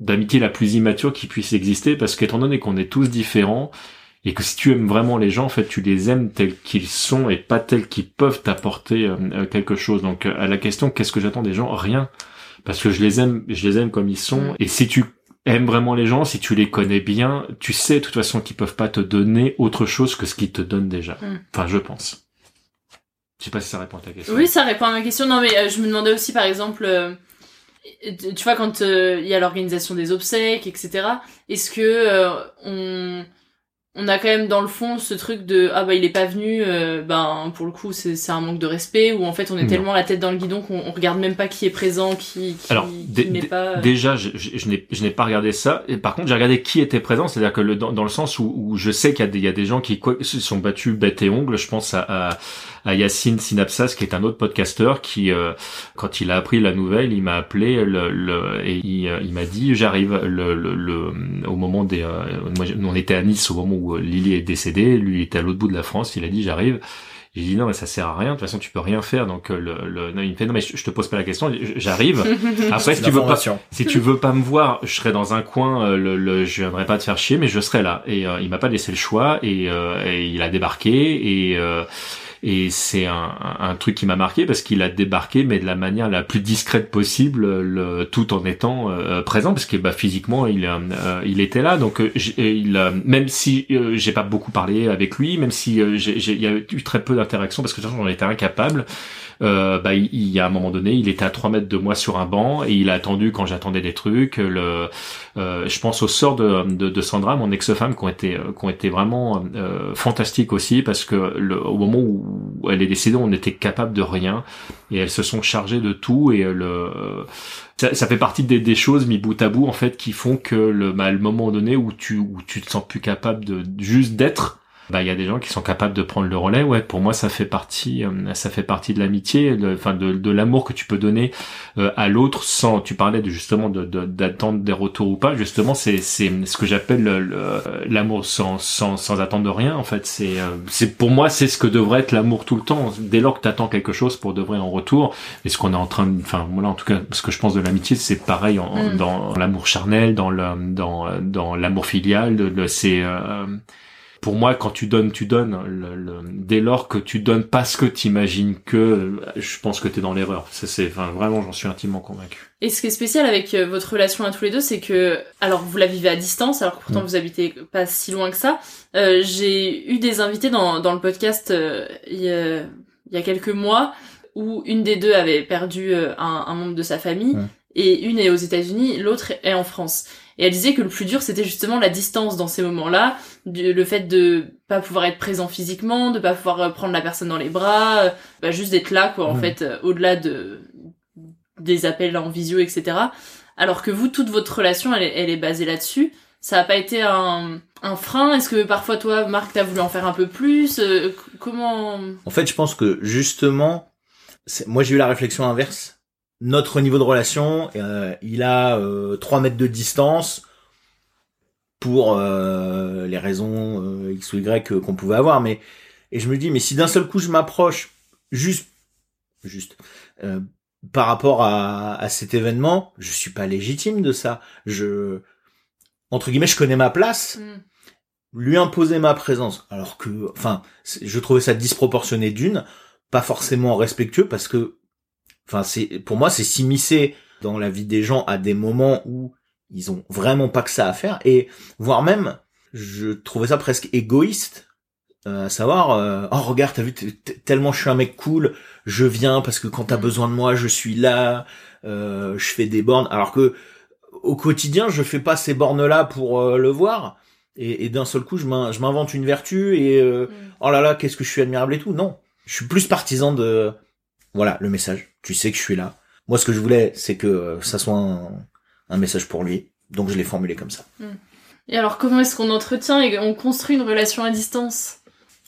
J: d'amitié la plus immature qui puisse exister parce qu'étant donné qu'on est tous différents et que si tu aimes vraiment les gens, en fait, tu les aimes tels qu'ils sont et pas tels qu'ils peuvent t'apporter euh, euh, quelque chose. Donc, euh, à la question, qu'est-ce que j'attends des gens? Rien. Parce que je les aime, je les aime comme ils sont. Et si tu aimes vraiment les gens, si tu les connais bien, tu sais de toute façon qu'ils peuvent pas te donner autre chose que ce qu'ils te donnent déjà.
A: Mm.
J: Enfin, je pense. Je sais pas si ça répond à ta question.
A: Oui, ça répond à ma question. Non, mais euh, je me demandais aussi, par exemple, euh, tu vois, quand euh, il y a l'organisation des obsèques, etc., est-ce que euh, on, on a quand même dans le fond ce truc de ah bah il est pas venu, euh, ben pour le coup c'est c'est un manque de respect, ou en fait on est
J: Non.
A: tellement la tête dans le guidon qu'on on regarde même pas qui est présent, qui, qui,
J: Alors,
A: qui
J: dé-
A: n'est pas. euh,
J: déjà, je, je, je n'ai pas regardé ça. Et par contre, j'ai regardé qui était présent. C'est-à-dire que le, dans, dans le sens où, où je sais qu'il y a des, il y a des gens qui quoi, se sont battus bête et ongle. Je pense à, à, à Yacine Synapsas, qui est un autre podcasteur, qui, euh, quand il a appris la nouvelle, il m'a appelé le, le, et il, il m'a dit j'arrive le, le, au moment des, moi, on était à Nice au moment où Lily est décédée, lui était à l'autre bout de la France, il a dit j'arrive. J'ai dit non mais ça sert à rien, de toute façon tu peux rien faire. Donc le, le non, il me fait non mais je, te pose pas la question, j'arrive. Après si tu veux pas, si tu veux pas me voir, je serai dans un coin, le, le je viendrai pas te faire chier, mais je serai là. Et il m'a pas laissé le choix et, et il a débarqué et et c'est un, un, truc qui m'a marqué parce qu'il a débarqué mais de la manière la plus discrète possible le, tout en étant euh, présent parce que bah, physiquement il euh, il était là donc euh, il même si j'ai pas beaucoup parlé avec lui même si j'ai il y a eu très peu d'interactions parce que j'en étais incapable euh, bah, il, il, y a un moment donné, il était à 3 mètres de moi sur un banc et il a attendu quand j'attendais des trucs. Le, euh, je pense au sort de, de, de Sandra, mon ex-femme, qui ont été, qui ont été vraiment euh, fantastiques aussi parce que le, au moment où elle est décédée, on était capable de rien. Et elles se sont chargées de tout et le ça, ça, fait partie des, choses mis bout à bout en fait qui font que le, bah, moment donné où tu où tu te sens plus capable de juste d'être bah il y a des gens qui sont capables de prendre le relais ouais. Pour moi ça fait partie euh, ça fait partie de l'amitié enfin de, de, l'amour que tu peux donner euh, à l'autre sans tu parlais de justement de d'attendre des retours ou pas. Justement c'est c'est ce que j'appelle l'amour sans, sans sans attendre de rien en fait. C'est euh, c'est pour moi c'est ce que devrait être l'amour tout le temps. Dès lors que tu attends quelque chose pour de vrai en retour et ce qu'on est en train de enfin voilà en tout cas ce que je pense de l'amitié c'est pareil en, mm. dans l'amour charnel dans le dans dans l'amour filial de, c'est pour moi, quand tu donnes, tu donnes. Le, dès lors que tu donnes parce que tu imagines que, je pense que tu es dans l'erreur. C'est, enfin, vraiment, j'en suis intimement convaincu.
A: Et ce qui est spécial avec euh, votre relation à tous les deux, c'est que, alors vous la vivez à distance, alors que pourtant mm. vous habitez pas si loin que ça. Euh, j'ai eu des invités dans, dans le podcast euh, il, y a, il, y a, quelques mois où une des deux avait perdu un, un membre de sa famille mm. et une est aux États-Unis, l'autre est en France. Et elle disait que le plus dur, c'était justement la distance dans ces moments-là, le fait de pas pouvoir être présent physiquement, de pas pouvoir euh, prendre la personne dans les bras, euh, bah juste d'être là, quoi, en fait, euh, au-delà de des appels en visio, etc. Alors que vous, toute votre relation, elle est, elle est basée là-dessus. Ça a pas été un, un frein? Est-ce que parfois toi, Marc, t'as voulu en faire un peu plus? Comment?
I: En fait, je pense que justement, moi j'ai eu la réflexion inverse notre niveau de relation, euh, il a euh, 3 mètres de distance pour euh, les raisons euh, X ou Y qu'on pouvait avoir. Mais et je me dis, mais si d'un seul coup je m'approche juste, juste par rapport à, à, cet événement, je suis pas légitime de ça. Je entre guillemets, je connais ma place. Mm. Lui imposer ma présence, alors que, enfin, je trouvais ça disproportionné d'une, pas forcément respectueux parce que Enfin, c'est pour moi, c'est s'immiscer dans la vie des gens à des moments où ils ont vraiment pas que ça à faire et voire même, je trouvais ça presque égoïste, euh, à savoir, euh, oh regarde, t'as vu, tellement je suis un mec cool, je viens parce que quand t'as mm. besoin de moi, je suis là, euh, je fais des bornes, alors que au quotidien, je fais pas ces bornes-là pour euh, le voir. Et, et d'un seul coup, je m'invente une vertu et mm. oh là là, qu'est-ce que je suis admirable et tout. Non, je suis plus partisan de voilà le message. Tu sais que je suis là. Moi, ce que je voulais, c'est que euh, ça soit un, message pour lui. Donc, je l'ai formulé comme ça. Hmm.
A: Et alors, comment est-ce qu'on entretient et on construit une relation à distance?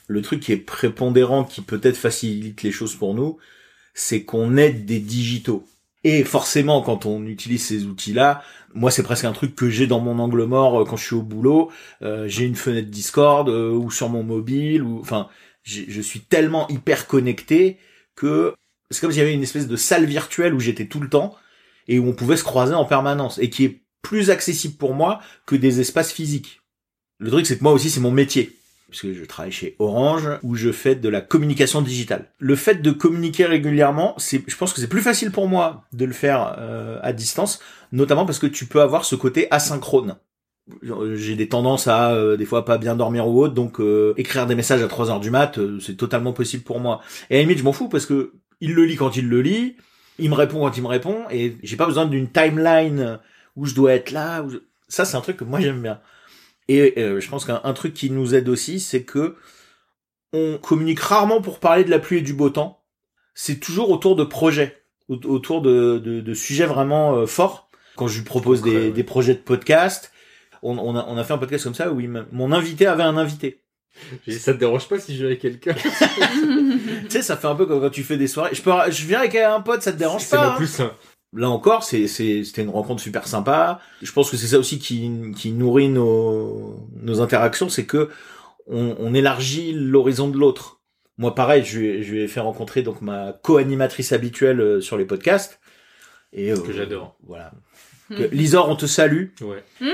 I: Le truc qui est prépondérant, qui peut-être facilite les choses pour nous, c'est qu'on aide des digitaux. Et forcément, quand on utilise ces outils-là, moi, c'est presque un truc que j'ai dans mon angle mort euh, quand je suis au boulot. Euh, j'ai une fenêtre Discord ou sur mon mobile, ou enfin, je suis tellement hyper connecté que c'est comme s'il y avait une espèce de salle virtuelle où j'étais tout le temps et où on pouvait se croiser en permanence et qui est plus accessible pour moi que des espaces physiques. Le truc, c'est que moi aussi, c'est mon métier. Puisque je travaille chez Orange, où je fais de la communication digitale. Le fait de communiquer régulièrement, c'est, je pense que c'est plus facile pour moi de le faire euh, à distance, notamment parce que tu peux avoir ce côté asynchrone j'ai des tendances à euh, des fois pas bien dormir ou autre donc euh, écrire des messages à 3 heures du mat c'est totalement possible pour moi et à la limite je m'en fous parce que il le lit quand il le lit, il me répond quand il me répond, et j'ai pas besoin d'une timeline où je dois être là. Ça, c'est un truc que moi j'aime bien. Et euh, je pense qu'un truc qui nous aide aussi, c'est que on communique rarement pour parler de la pluie et du beau temps. C'est toujours autour de projets, autour de, de, sujets vraiment euh, forts. Quand je lui propose des, des projets de podcast, on, on, a, on a fait un podcast comme ça où mon invité avait un invité.
J: J'ai dit, ça te dérange pas si je viens avec quelqu'un
I: tu sais, ça fait un peu comme quand tu fais des soirées. Je peux, je viens avec un pote, ça te dérange pas. hein
J: plus.
I: Là encore, c'est, c'était une rencontre super sympa. Je pense que c'est ça aussi qui, qui nourrit nos, nos interactions, c'est que on, on élargit l'horizon de l'autre. Moi, pareil, je, lui ai- je lui ai fait rencontrer donc ma co-animatrice habituelle euh, sur les podcasts. Et, euh,
J: Que j'adore.
I: Voilà. Que- Lisor, on te salue.
J: Ouais.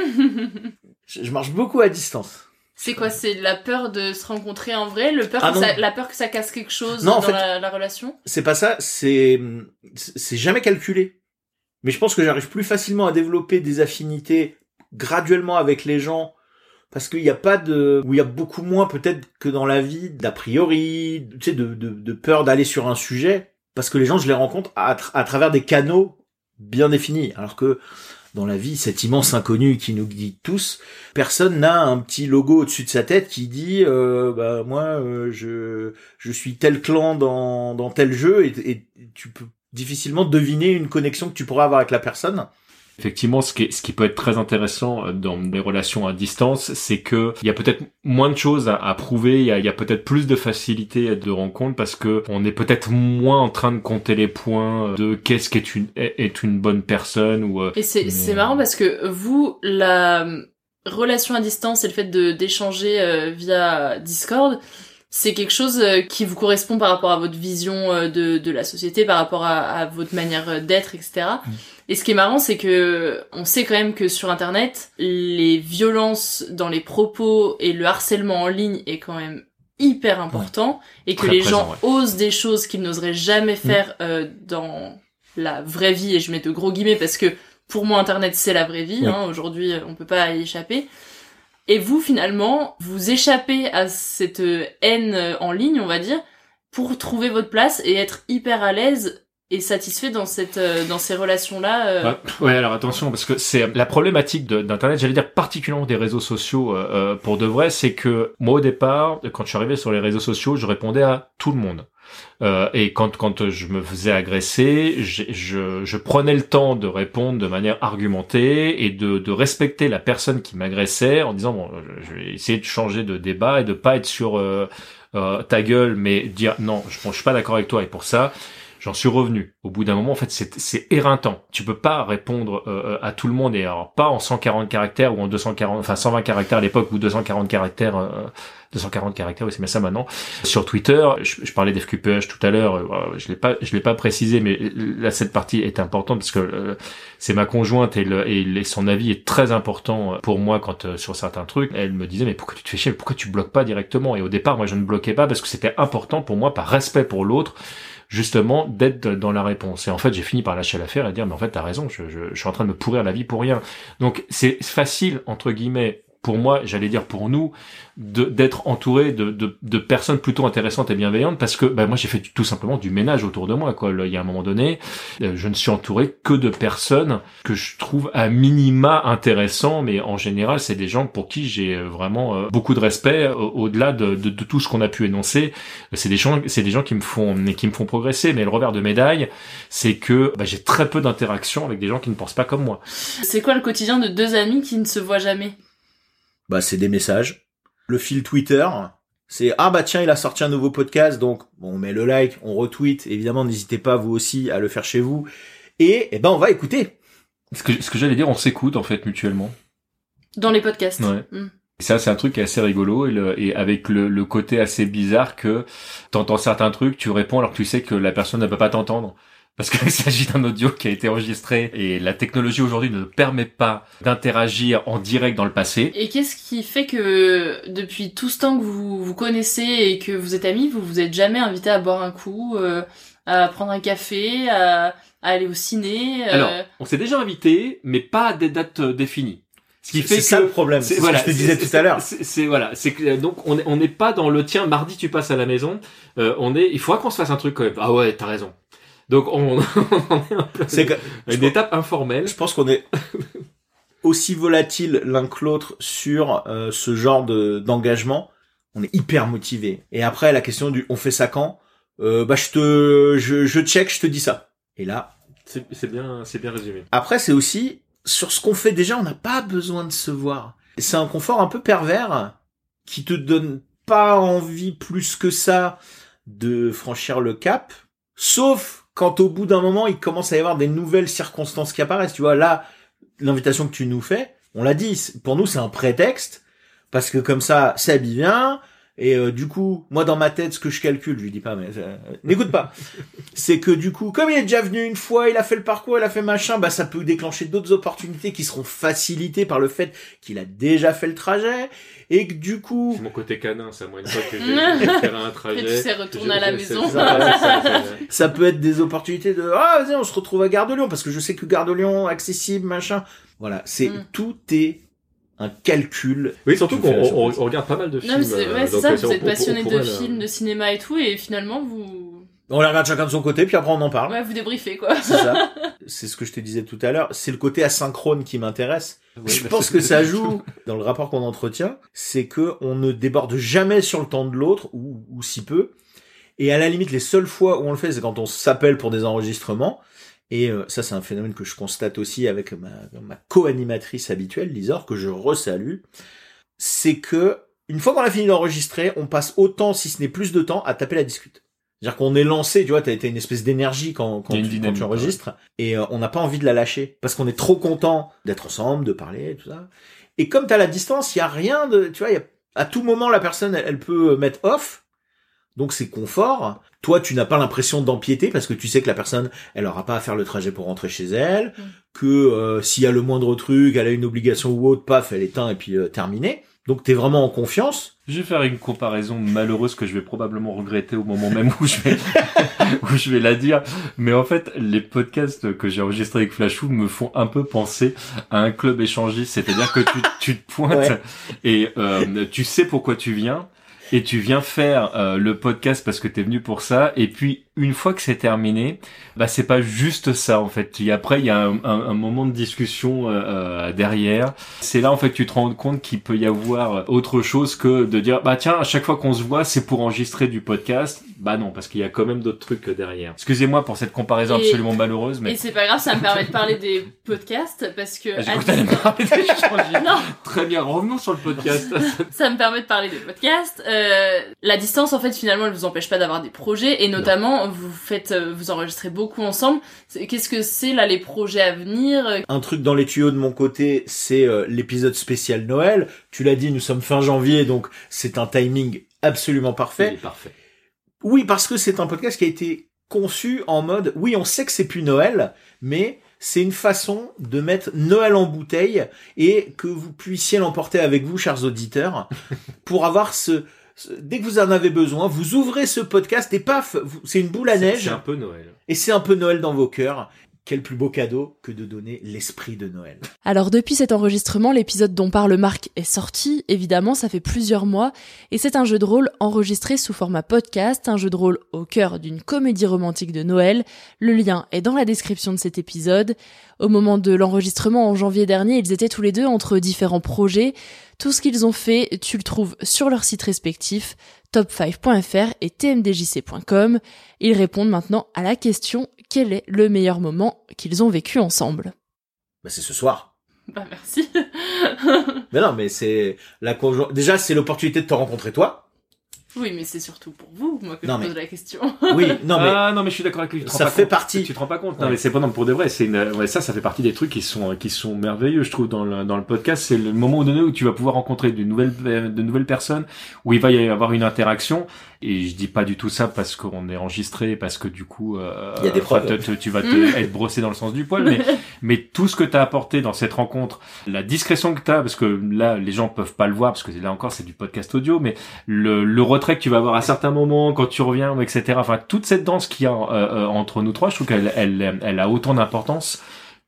I: Je, je marche beaucoup à distance.
A: C'est quoi C'est la peur de se rencontrer en vrai, le peur
I: Ah
A: que ça- la peur que ça casse quelque chose
I: Non, en
A: dans
I: fait-
A: la, la relation?
I: c'est pas ça, c'est c'est jamais calculé. Mais je pense que j'arrive plus facilement à développer des affinités graduellement avec les gens parce qu'il n'y a pas de où il y a beaucoup moins peut-être que dans la vie d'a priori, tu sais de, de, de peur d'aller sur un sujet parce que les gens je les rencontre à, tra- à travers des canaux bien définis alors que dans la vie, cet immense inconnu qui nous guide tous, personne n'a un petit logo au-dessus de sa tête qui dit euh, bah moi euh, je je suis tel clan dans dans tel jeu et, et tu peux difficilement deviner une connexion que tu pourrais avoir avec la personne.
J: Effectivement, ce qui, est- ce qui peut être très intéressant euh, dans les relations à distance, c'est que il y a peut-être moins de choses à, à prouver, il y a, y a peut-être plus de facilité de rencontre parce que on est peut-être moins en train de compter les points de qu'est-ce qu'est une est, une bonne personne ou euh,
A: Et c'est c'est
J: euh,
A: marrant parce que vous, la euh, relation à distance et le fait de d'échanger euh, via Discord, c'est quelque chose euh, qui vous correspond par rapport à votre vision euh, de, de la société, par rapport à, à votre manière euh, d'être, etc. Et ce qui est marrant, c'est que on sait quand même que sur Internet, les violences dans les propos et le harcèlement en ligne est quand même hyper important et que
J: Très
A: les
J: présent,
A: gens
J: ouais.
A: osent des choses qu'ils n'oseraient jamais faire euh, dans la vraie vie et je mets de gros guillemets parce que pour moi internet c'est la vraie vie
I: Ouais.
A: hein, aujourd'hui on peut pas y échapper et vous finalement vous échappez à cette euh, haine euh, en ligne on va dire pour trouver votre place et être hyper à l'aise et satisfait dans cette euh, dans ces relations là
J: Ouais, alors attention, parce que c'est la problématique d'Internet, j'allais dire particulièrement des réseaux sociaux euh, pour de vrai, c'est que moi au départ, quand je suis arrivé sur les réseaux sociaux, je répondais à tout le monde. Euh, et quand quand je me faisais agresser, je, je prenais le temps de répondre de manière argumentée et de, de respecter la personne qui m'agressait en disant bon, je, vais essayer de changer de débat et de pas être sur euh, euh, ta gueule, mais dire non, je, bon, je suis pas d'accord avec toi et pour ça, j'en suis revenu. Au bout d'un moment, en fait, c'est éreintant. Tu peux pas répondre euh, à tout le monde et alors pas en 140 caractères ou en 240, enfin 120 caractères à l'époque ou 240 caractères. Euh, 240 caractères, oui, c'est bien ça maintenant. Sur Twitter, je, je parlais d'FQPH tout à l'heure, euh, je l'ai pas, je l'ai pas précisé, mais là cette partie est importante parce que euh, c'est ma conjointe et, le, et son avis est très important pour moi quand euh, sur certains trucs. Elle me disait mais pourquoi tu te fais chier, pourquoi tu bloques pas directement? Et au départ, moi je ne bloquais pas parce que c'était important pour moi par respect pour l'autre justement d'être dans la réponse. Et en fait, j'ai fini par lâcher l'affaire et dire, mais en fait, t'as raison, je, je, je suis en train de me pourrir la vie pour rien. Donc, c'est facile, entre guillemets, pour moi, j'allais dire pour nous, d'être entouré de, personnes plutôt intéressantes et bienveillantes parce que bah, moi j'ai fait tout simplement du ménage autour de moi quoi. Il y a un moment donné, euh, je ne suis entouré que de personnes que je trouve à minima intéressants, mais en général c'est des gens pour qui j'ai euh, vraiment euh, beaucoup de respect au- au-delà de, de, de tout ce qu'on a pu énoncer. C'est des gens, c'est des gens qui me font qui me font progresser. Mais le revers de médaille, c'est que bah, j'ai très peu d'interactions avec des gens qui ne pensent pas comme moi.
A: c'est quoi le quotidien de deux amis qui ne se voient jamais?
I: Bah c'est des messages. Le fil Twitter, c'est ah bah tiens il a sorti un nouveau podcast donc bon, on met le like, on retweet. Évidemment n'hésitez pas vous aussi à le faire chez vous. Et eh ben on va écouter.
J: Ce que, ce que j'allais dire, on s'écoute en fait mutuellement.
A: dans les podcasts
J: Ouais. Et Ça, c'est un truc qui est assez rigolo et, le- et avec le, le côté assez bizarre que t'entends certains trucs, tu réponds alors que tu sais que la personne ne peut pas t'entendre. Parce qu'il s'agit d'un audio qui a été enregistré et la technologie aujourd'hui ne permet pas d'interagir en direct dans le passé.
A: Et qu'est-ce qui fait que depuis tout ce temps que vous vous connaissez et que vous êtes amis, vous vous êtes jamais invité à boire un coup, euh, à prendre un café, à, à aller au ciné euh,
J: Alors, on s'est déjà invité, mais pas à des dates euh, définies. Ce qui fait
I: C'est
J: que
I: ça le problème, c'est ce que je te disais tout à l'heure.
J: C'est c'est- voilà, c'est que euh, donc on est- on n'est pas dans le tiens mardi tu passes à la maison. Euh, on est, il faudra qu'on se fasse un truc quand même. Ah ouais, t'as raison. Donc on, on est un peu
I: C'est
J: une étape informelle.
I: Je pense qu'on est aussi volatile l'un que l'autre sur euh, ce genre de d'engagement. On est hyper motivé. Et après la question du on fait ça quand euh, Bah je te je, je check, je te dis ça. Et là,
J: C'est c'est bien, c'est bien résumé.
I: Après, c'est aussi sur ce qu'on fait déjà, on n'a pas besoin de se voir. C'est un confort un peu pervers qui te donne pas envie plus que ça de franchir le cap, sauf quand au bout d'un moment il commence à y avoir des nouvelles circonstances qui apparaissent. Tu vois, là, l'invitation que tu nous fais, on l'a dit, pour nous c'est un prétexte parce que comme ça, ça vient. Et euh, du coup, moi dans ma tête, ce que je calcule, je lui dis pas, mais euh, n'écoute pas, c'est que du coup, comme il est déjà venu une fois, il a fait le parcours, il a fait machin, bah ça peut déclencher d'autres opportunités qui seront facilitées par le fait qu'il a déjà fait le trajet et que du coup,
J: C'est mon côté canin, ça, moi, une fois que j'ai fait un trajet.
A: Et tu sais retourner à la maison.
J: ça. ça
I: peut être des opportunités de ah vas-y on se retrouve à Gare de Lyon parce que je sais que Gare de Lyon accessible machin voilà c'est
A: Mm.
I: tout est un calcul
J: Oui, surtout qu'on on, on regarde pas mal de films.
A: Non, mais c'est
J: euh,
A: ouais, c'est
J: donc,
A: ça, vous êtes
J: on- on
A: passionné de films, de cinéma et tout, et finalement vous.
I: on les regarde chacun de son côté puis après on en parle.
A: Ouais, vous débriefez quoi.
I: c'est ça. C'est ce que je te disais tout à l'heure. C'est le côté asynchrone qui m'intéresse.
J: Ouais,
I: je
J: bah,
I: pense que ça joue dans le rapport qu'on entretient c'est que on ne déborde jamais sur le temps de l'autre ou, ou si peu. Et à la limite les seules fois où on le fait c'est quand on s'appelle pour des enregistrements et euh, ça c'est un phénomène que je constate aussi avec ma, ma co-animatrice habituelle Lisor que je resalue. C'est que une fois qu'on a fini d'enregistrer on passe autant si ce n'est plus de temps à taper la discute. C'est-à-dire qu'on est lancé, tu vois, t'as été une espèce d'énergie quand, quand, tu, quand
J: dynamique,
I: tu enregistres, et euh, on n'a pas envie de la lâcher, parce qu'on est trop content d'être ensemble, de parler, et tout ça. Et comme t'as la distance, il y a rien de, tu vois, y a, à tout moment la personne, elle, elle peut mettre off, donc c'est confort. Toi, tu n'as pas l'impression d'empiéter parce que tu sais que la personne, elle aura pas à faire le trajet pour rentrer chez elle,
A: Mm.
I: que euh, s'il y a le moindre truc, elle a une obligation ou autre, paf, elle éteint et puis euh, terminé. Donc t'es vraiment en confiance.
J: Je vais faire une comparaison malheureuse que je vais probablement regretter au moment même où je vais, où je vais la dire. Mais en fait, les podcasts que j'ai enregistrés avec Flashou me font un peu penser à un club échangiste. C'est-à-dire que tu, tu te pointes
I: Ouais.
J: et euh, tu sais pourquoi tu viens. Et tu viens faire euh, le podcast parce que t'es venu pour ça. Et puis une fois que c'est terminé, bah c'est pas juste ça en fait. Et après il y a un, un- un moment de discussion euh, euh, derrière. C'est là en fait que tu te rends compte qu'il peut y avoir autre chose que de dire bah tiens à chaque fois qu'on se voit c'est pour enregistrer du podcast. Bah non parce qu'il y a quand même d'autres trucs derrière. Excusez-moi pour cette comparaison
A: Et-
J: absolument malheureuse mais
A: Et c'est pas grave, ça me permet de parler des podcasts parce que.
J: Ah,
A: à
J: que.
A: Non.
J: Très bien revenons sur le podcast.
A: ça me permet de parler des podcasts. Euh, la distance, en fait, finalement, elle vous empêche pas d'avoir des projets, et notamment, vous faites, euh, vous enregistrez beaucoup ensemble. Qu'est-ce que c'est là les projets à venir
I: Un truc dans les tuyaux de mon côté, c'est euh, l'épisode spécial Noël. Tu l'as dit, nous sommes fin janvier, donc c'est un timing absolument parfait.
J: Il est parfait.
I: Oui, parce que c'est un podcast qui a été conçu en mode, oui, on sait que c'est plus Noël, mais c'est une façon de mettre Noël en bouteille et que vous puissiez l'emporter avec vous, chers auditeurs, pour avoir ce, ce- dès que vous en avez besoin, vous ouvrez ce podcast et paf, c'est une boule à neige
J: c'est un peu Noël.
I: et c'est un peu Noël dans vos cœurs. Quel plus beau cadeau que de donner l'esprit de Noël.
A: Alors depuis cet enregistrement, l'épisode dont parle Marc est sorti, évidemment ça fait plusieurs mois, et c'est un jeu de rôle enregistré sous format podcast, un jeu de rôle au cœur d'une comédie romantique de Noël. Le lien est dans la description de cet épisode. Au moment de l'enregistrement en janvier dernier, ils étaient tous les deux entre différents projets. Tout ce qu'ils ont fait, tu le trouves sur leur site respectif, top5.fr et tmdjc.com. Ils répondent maintenant à la question quel est le meilleur moment qu'ils ont vécu ensemble
I: Bah, c'est ce soir.
A: Bah merci.
I: Mais non, mais c'est la conjoint- déjà c'est l'opportunité de te rencontrer toi.
A: oui, mais c'est surtout pour vous, moi, que
I: Non,
A: je
I: mais-
A: pose la question.
I: Oui, non mais
J: Ah non mais je suis d'accord avec lui.
I: Ça fait
J: compte.
I: partie.
J: Tu te rends pas compte. Non
I: Ouais.
J: mais c'est pas non pour de vrai. C'est une... ouais, ça ça fait partie des trucs qui sont qui sont merveilleux je trouve dans le dans le podcast. C'est le moment donné où tu vas pouvoir rencontrer de nouvelles de nouvelles personnes où il va y avoir une interaction. Et je dis pas du tout ça parce qu'on est enregistré parce que du coup euh,
I: Il y a des
J: enfin,
I: preuves.
J: te- tu vas te, être brossé dans le sens du poil. Mais mais tout ce que t'as apporté dans cette rencontre, la discrétion que t'as parce que là les gens peuvent pas le voir parce que là encore c'est du podcast audio, mais le, le retrait que tu vas avoir à certains moments quand tu reviens, etc. Enfin, toute cette danse qu'il y a euh, euh, entre nous trois, je trouve qu'elle elle, elle a autant d'importance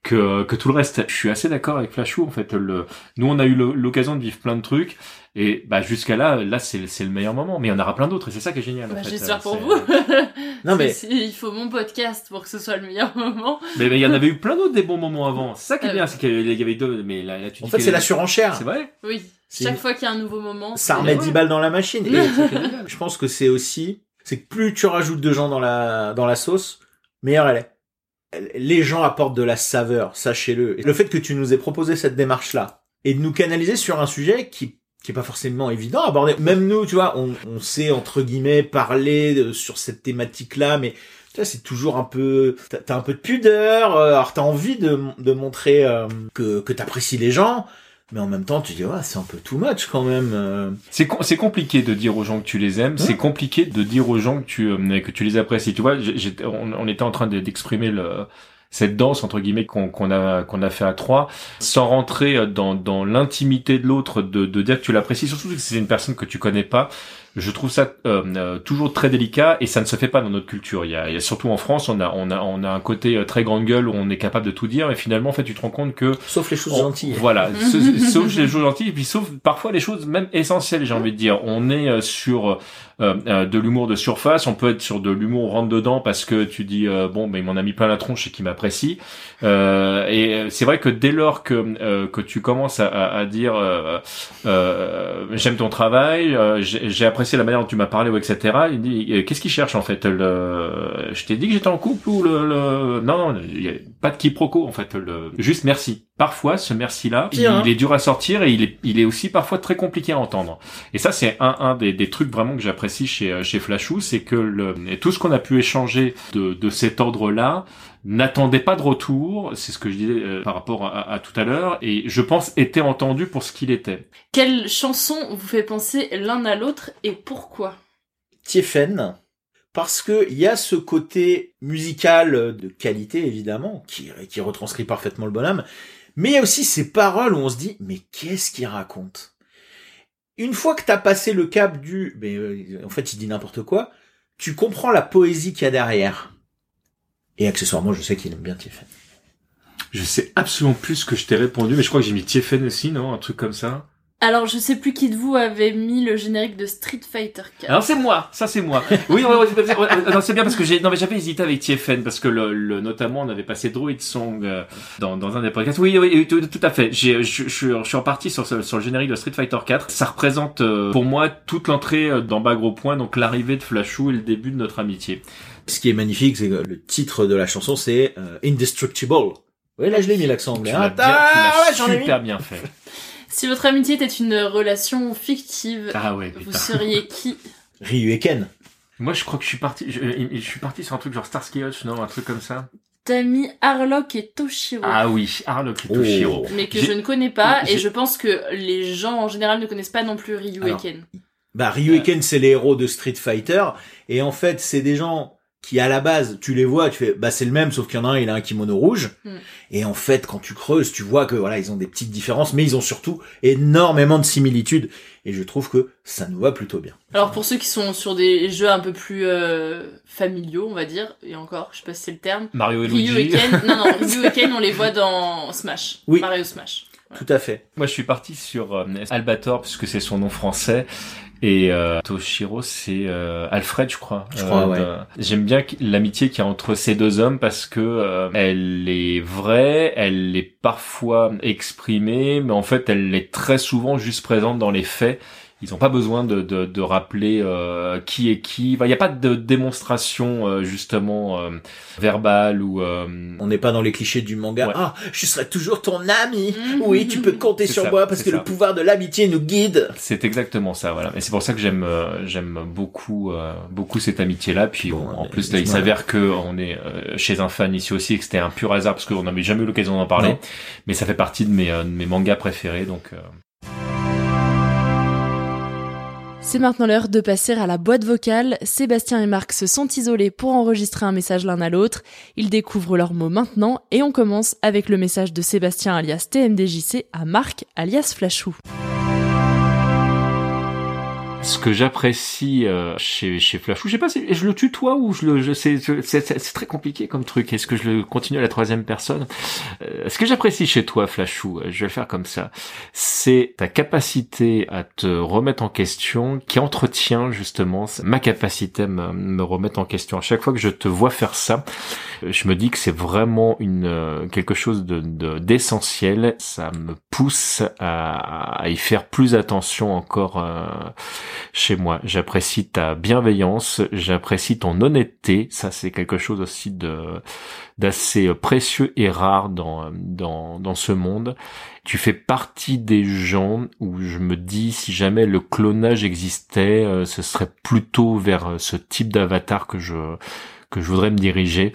J: que, que tout le reste. Je suis assez d'accord avec Flashou, en fait. Le, nous, on a eu l'occasion de vivre plein de trucs. Et bah, jusqu'à là, là, c'est le meilleur moment. Mais il y en aura plein d'autres et c'est ça qui est génial.
A: Bah. J'espère
J: Euh,
A: pour
J: c'est-
A: vous.
I: Non, mais-
A: Il faut mon podcast pour que ce soit le meilleur moment.
J: Mais mais il y en avait eu plein d'autres des bons moments avant. C'est ça qui est
A: Euh.
J: bien, c'est qu'il y avait deux. Mais là, là tu
I: en
J: dis
I: fait c'est la surenchère.
J: C'est vrai.
A: Oui, chaque fois qu'il y a un nouveau moment.
I: Ça remet
A: Ouais.
I: 10 balles dans la machine. Et je pense que c'est aussi, c'est que plus tu rajoutes de gens dans la, dans la sauce, meilleure elle est. Les gens apportent de la saveur, sachez-le. Le fait que tu nous aies proposé cette démarche-là, et de nous canaliser sur un sujet qui, qui est pas forcément évident à aborder. Même nous, tu vois, on, on sait entre guillemets parler de- sur cette thématique-là, mais c'est toujours un peu, t'as t'as un peu de pudeur. euh, Alors t'as envie de, de montrer euh, que que t'apprécies les gens, mais en même temps, tu dis ouais, c'est un peu too much quand même. euh.
J: C'est com- c'est compliqué de dire aux gens que tu les aimes. C'est compliqué de dire aux gens que tu euh, que tu les apprécies. Tu vois, on, on était en train de- d'exprimer le cette danse entre guillemets qu'on a qu'on a fait à trois, sans rentrer dans dans l'intimité de l'autre, de de dire que tu l'apprécies. Surtout que c'est une personne que tu connais pas. Je trouve ça euh, euh, toujours très délicat et ça ne se fait pas dans notre culture. Il y a, il y a surtout en France, on a on a on a un côté euh, très grande gueule où on est capable de tout dire, et finalement en fait tu te rends compte que
I: Sauf les choses
J: on-
I: gentilles.
J: Voilà, sa- sauf les choses gentilles, et puis sauf parfois les choses même essentielles, j'ai envie de dire. On est euh, sur euh, euh, de l'humour de surface, on peut être sur de l'humour rentre dedans parce que tu dis euh, bon, mais il m'en a mis plein la tronche et qu'il m'apprécie. Euh, et c'est vrai que dès lors que euh, que tu commences à, à, à dire euh, euh, j'aime ton travail, euh, j'ai j'ai apprécié la manière dont tu m'as parlé, ou etc. Il dit euh, qu'est-ce qu'il cherche en fait le... Je t'ai dit que j'étais en couple ou le, le... non non, il y a pas de quiproquo en fait. Le... Juste merci. Parfois ce merci là, il,
I: hein.
J: il est dur à sortir et il est il est aussi parfois très compliqué à entendre. Et ça c'est un un des, des trucs vraiment que j'apprécie chez euh, chez Flashou, c'est que le tout ce qu'on a pu échanger de de cet ordre là n'attendait pas de retour, c'est ce que je disais euh, par rapport à, à tout à l'heure, et je pense était entendu pour ce qu'il était.
A: Quelle chanson vous fait penser l'un à l'autre et pourquoi?
I: Tiefen, parce que il y a ce côté musical de qualité évidemment qui, qui retranscrit parfaitement le bonhomme, mais il y a aussi ces paroles où on se dit mais qu'est-ce qu'il raconte? Une fois que t'as passé le cap du mais euh, en fait il dit n'importe quoi, tu comprends la poésie qu'il y a derrière. Et accessoirement, je sais qu'il aime bien Tiefen.
J: Je sais absolument plus ce que je t'ai répondu, mais je crois que j'ai mis Tiefen aussi, non? Un truc comme ça.
A: Alors, je sais plus qui de vous avait mis le générique de Street Fighter 4.
J: Alors c'est moi, ça c'est moi. Oui, ouais, ouais, c'est- ouais, bien parce que j'ai, non mais j'avais hésité avec TFN parce que le, le- notamment on avait passé Druid Song euh, dans, dans un des podcasts. Oui, oui, oui, tout, tout à fait. J'ai, je, je, suis- je suis reparti sur, ce- sur le générique de Street Fighter 4. Ça représente euh, pour moi toute l'entrée euh, dans Bas Gros Point, donc l'arrivée de Flashou et le début de notre amitié.
I: Ce qui est magnifique, c'est que le titre de la chanson, c'est euh, Indestructible. Oui, là je l'ai mis l'accent anglais. Hein. Ah, ouais, j'en ai mis.
J: super bien fait.
A: Si votre amitié était une relation fictive,
J: Ah ouais,
A: vous seriez qui
I: Ryu et Ken.
J: Moi je crois que je suis parti, je, je suis parti sur un truc genre Starsky Hutch, non, un truc comme ça.
A: T'as mis Harlock et Toshiro.
J: Ah oui, Harlock et
I: Oh.
J: Toshiro.
A: Mais que je ne connais pas, et je pense que les gens en général ne connaissent pas non plus Ryu
I: Alors,
A: et Ken.
I: Bah, Ryu et Ken, c'est les héros de Street Fighter. Et en fait, c'est des gens qui, à la base, tu les vois, tu fais, bah, c'est le même, sauf qu'il y en a un, il a un kimono rouge.
A: Mm.
I: Et en fait, quand tu creuses, tu vois que, voilà, ils ont des petites différences, mais ils ont surtout énormément de similitudes. Et je trouve que ça nous va plutôt bien.
A: Alors pour ceux qui sont sur des jeux un peu plus euh, familiaux, on va dire, et encore, je sais pas si c'est le terme.
J: Mario et
A: Ryu et
J: Luigi.
A: Ken, non non, Ryu et Ken, on les voit dans Smash.
I: Oui.
A: Mario Smash.
I: Tout à fait.
J: Moi, je suis parti sur euh, Albator puisque c'est son nom français. Et euh, Toshiro, c'est euh, Alfred, je crois.
I: Je crois, ouais.
J: de- J'aime bien l'amitié qu'il y a entre ces deux hommes parce que euh, elle est vraie, elle est parfois exprimée, mais en fait, elle est très souvent juste présente dans les faits. Ils n'ont pas besoin de, de, de rappeler euh, qui est qui. Enfin, Il n'y a pas de démonstration euh, justement euh, verbale ou. euh,
I: On n'est pas dans les clichés du manga.
J: Ouais.
I: Ah, je serai toujours ton ami.
A: Mhm.
I: Oui, tu peux compter sur
J: ça,
I: moi parce que
J: ça.
I: le pouvoir de l'amitié nous guide.
J: C'est exactement ça, voilà. Et c'est pour ça que j'aime euh, j'aime beaucoup euh, beaucoup cette amitié-là. Puis
I: Bon,
J: en plus, là, il s'avère que on est euh, chez un fan ici aussi et que c'était un pur hasard parce qu'on n'avait jamais eu l'occasion d'en parler.
I: Non.
J: Mais ça fait partie de mes euh, de mes mangas préférés, donc.
A: C'est maintenant l'heure de passer à la boîte vocale. Sébastien et Marc se sont isolés pour enregistrer un message l'un à l'autre. Ils découvrent leurs mots maintenant et on commence avec le message de Sébastien alias TMDJC à Marc alias Flashou.
J: Ce que j'apprécie euh, chez chez Flashou, je sais pas si je le tutoie ou je le je c'est c'est très compliqué comme truc. Est-ce que je le continue à la troisième personne? Euh, Ce que j'apprécie chez toi, Flashou, euh, je vais le faire comme ça, c'est ta capacité à te remettre en question, qui entretient justement ma capacité à me, me remettre en question. À chaque fois que je te vois faire ça, je me dis que c'est vraiment une quelque chose de- d'essentiel. Ça me pousse à, à y faire plus attention encore. euh, chez moi. J'apprécie ta bienveillance, j'apprécie ton honnêteté. Ça, c'est quelque chose aussi de d'assez précieux et rare dans dans dans ce monde. Tu fais partie des gens où je me dis si jamais le clonage existait, euh, ce serait plutôt vers ce type d'avatar que je que je voudrais me diriger,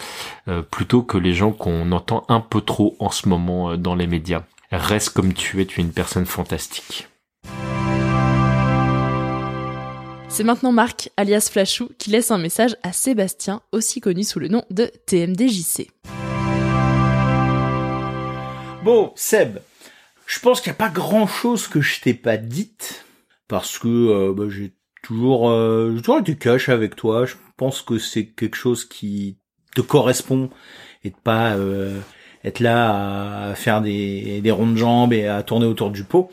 J: euh, plutôt que les gens qu'on entend un peu trop en ce moment euh, dans les médias. Reste comme tu es, tu es une personne fantastique.
A: C'est maintenant Marc, alias Flashou, qui laisse un message à Sébastien, aussi connu sous le nom de TMDJC.
I: Bon, Seb, je pense qu'il n'y a pas grand chose que je t'ai pas dite, parce que euh, bah, j'ai toujours, euh, toujours été cash avec toi. Je pense que c'est quelque chose qui te correspond et de pas euh, être là à faire des, des ronds de jambes et à tourner autour du pot.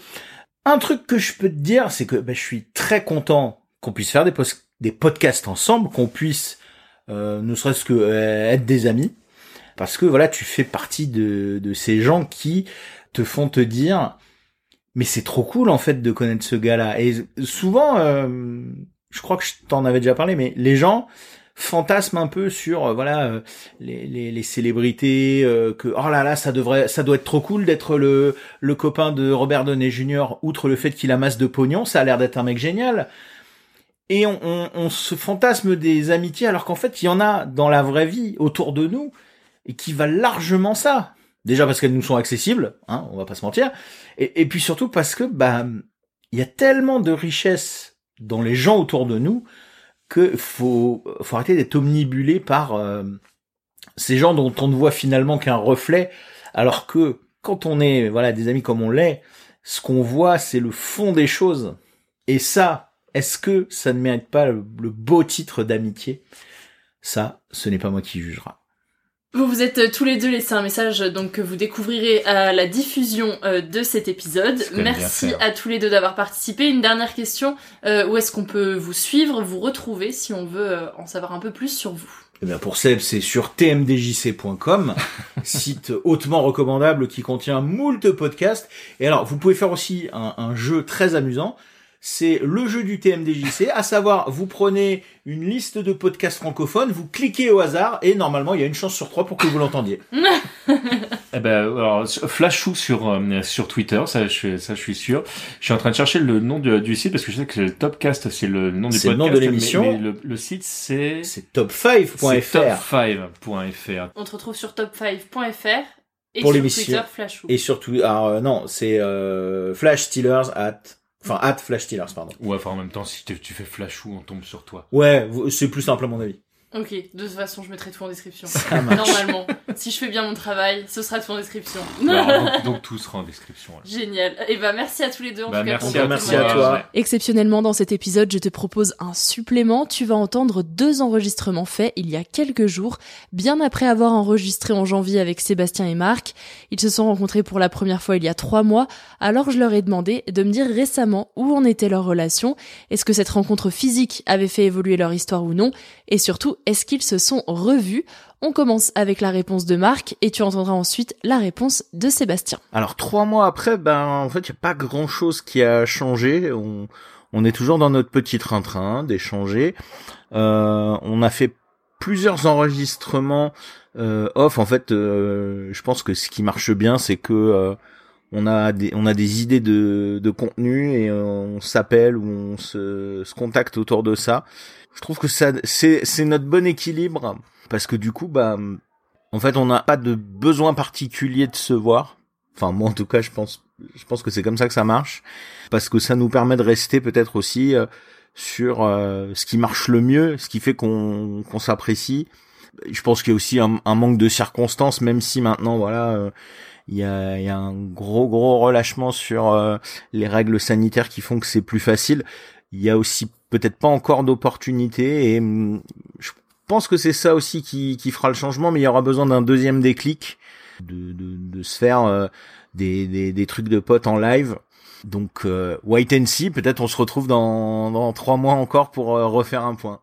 I: Un truc que je peux te dire, c'est que bah, je suis très content qu'on puisse faire des, des podcasts ensemble, qu'on puisse euh, ne serait-ce que euh, être des amis, parce que voilà, tu fais partie de, de ces gens qui te font te dire, mais c'est trop cool en fait de connaître ce gars-là. Et souvent, euh, je crois que je t'en avais déjà parlé, mais les gens fantasment un peu sur euh, voilà euh, les, les, les, célébrités que oh là là ça devrait ça doit être trop cool d'être le le copain de Robert Downey Jr. outre le fait qu'il amasse de pognon ça a l'air d'être un mec génial et on, on, on, se fantasme des amitiés alors qu'en fait il y en a dans la vraie vie autour de nous et qui valent largement ça. Déjà parce qu'elles nous sont accessibles hein on va pas se mentir. Et, puis surtout parce que bah il y a tellement de richesses dans les gens autour de nous que faut faut arrêter d'être omnibulé par euh, ces gens dont on ne voit finalement qu'un reflet, alors que quand on est voilà des amis comme on l'est, ce qu'on voit c'est le fond des choses. Et ça, est-ce que ça ne mérite pas le, le beau titre d'amitié? Ça, ce n'est pas moi qui jugera.
A: Vous vous êtes euh, tous les deux laissé un message donc que vous découvrirez à la diffusion euh, de cet épisode. Merci à tous les deux d'avoir participé. Une dernière question euh, où est-ce qu'on peut vous suivre, vous retrouver si on veut euh, en savoir un peu plus sur vous?
I: Eh bien pour Seb, c'est sur tmdjc.com, site hautement recommandable qui contient moult podcasts. Et alors, vous pouvez faire aussi un, un jeu très amusant c'est le jeu du TMDJC, à savoir vous prenez une liste de podcasts francophones, vous cliquez au hasard et normalement il y a une chance sur trois pour que vous l'entendiez.
J: eh ben alors Flashou sur euh, sur Twitter, ça je ça je suis sûr. Je suis en train de chercher le nom du, du site parce que je sais que le Topcast c'est le nom du podcast.
I: C'est le nom de l'émission.
J: Mais, le, le, site c'est
I: c'est top5.fr.
J: top5.fr.
A: On te retrouve sur top5.fr et
I: pour
A: sur
I: l'émission
A: Twitter Flashou.
I: et surtout alors euh, non c'est euh, Flash Steelers at Enfin, at Flash Steelers, pardon.
J: Ouais, enfin, en même temps, si tu fais Flashou, on tombe sur toi.
I: Ouais, c'est plus simple à mon avis.
A: Ok, de toute façon, je mettrai tout en description.
I: Ça marche.
A: Normalement, si je fais bien mon travail, ce sera tout en description.
J: Alors, donc, donc, tout sera en description. alors.
A: Génial. Et bah merci à tous les deux en
J: Bah,
A: tout cas
J: merci à
I: merci à toi.
A: Exceptionnellement, dans cet épisode, je te propose un supplément. Tu vas entendre deux enregistrements faits il y a quelques jours, bien après avoir enregistré en janvier avec Sébastien et Marc. Ils se sont rencontrés pour la première fois il y a trois mois, alors je leur ai demandé de me dire récemment où en était leur relation, est-ce que cette rencontre physique avait fait évoluer leur histoire ou non, et surtout, est-ce qu'ils se sont revus? On commence avec la réponse de Marc, et tu entendras ensuite la réponse de Sébastien.
I: Alors trois mois après, ben en fait, il y a pas grand chose qui a changé. On, on est toujours dans notre petit train-train d'échanger. Euh, on a fait plusieurs enregistrements euh, off. En fait, euh, je pense que ce qui marche bien, c'est que euh, on a des on a des idées de, de contenu et euh, on s'appelle ou on se, se contacte autour de ça. Je trouve que ça c'est c'est notre bon équilibre parce que du coup bah en fait on n'a pas de besoin particulier de se voir. Enfin moi en tout cas je pense je pense que c'est comme ça que ça marche parce que ça nous permet de rester peut-être aussi euh, sur euh, ce qui marche le mieux, ce qui fait qu'on qu'on s'apprécie. Je pense qu'il y a aussi un, un manque de circonstances, même si maintenant voilà euh, il y a, il y a un gros gros relâchement sur euh, les règles sanitaires qui font que c'est plus facile. Il y a aussi peut-être pas encore d'opportunités et hum, je pense que c'est ça aussi qui, qui fera le changement, mais il y aura besoin d'un deuxième déclic, de, de, de se faire euh, des, des, des trucs de potes en live. Donc euh, wait and see, peut-être on se retrouve dans, dans trois mois encore pour euh, refaire un point.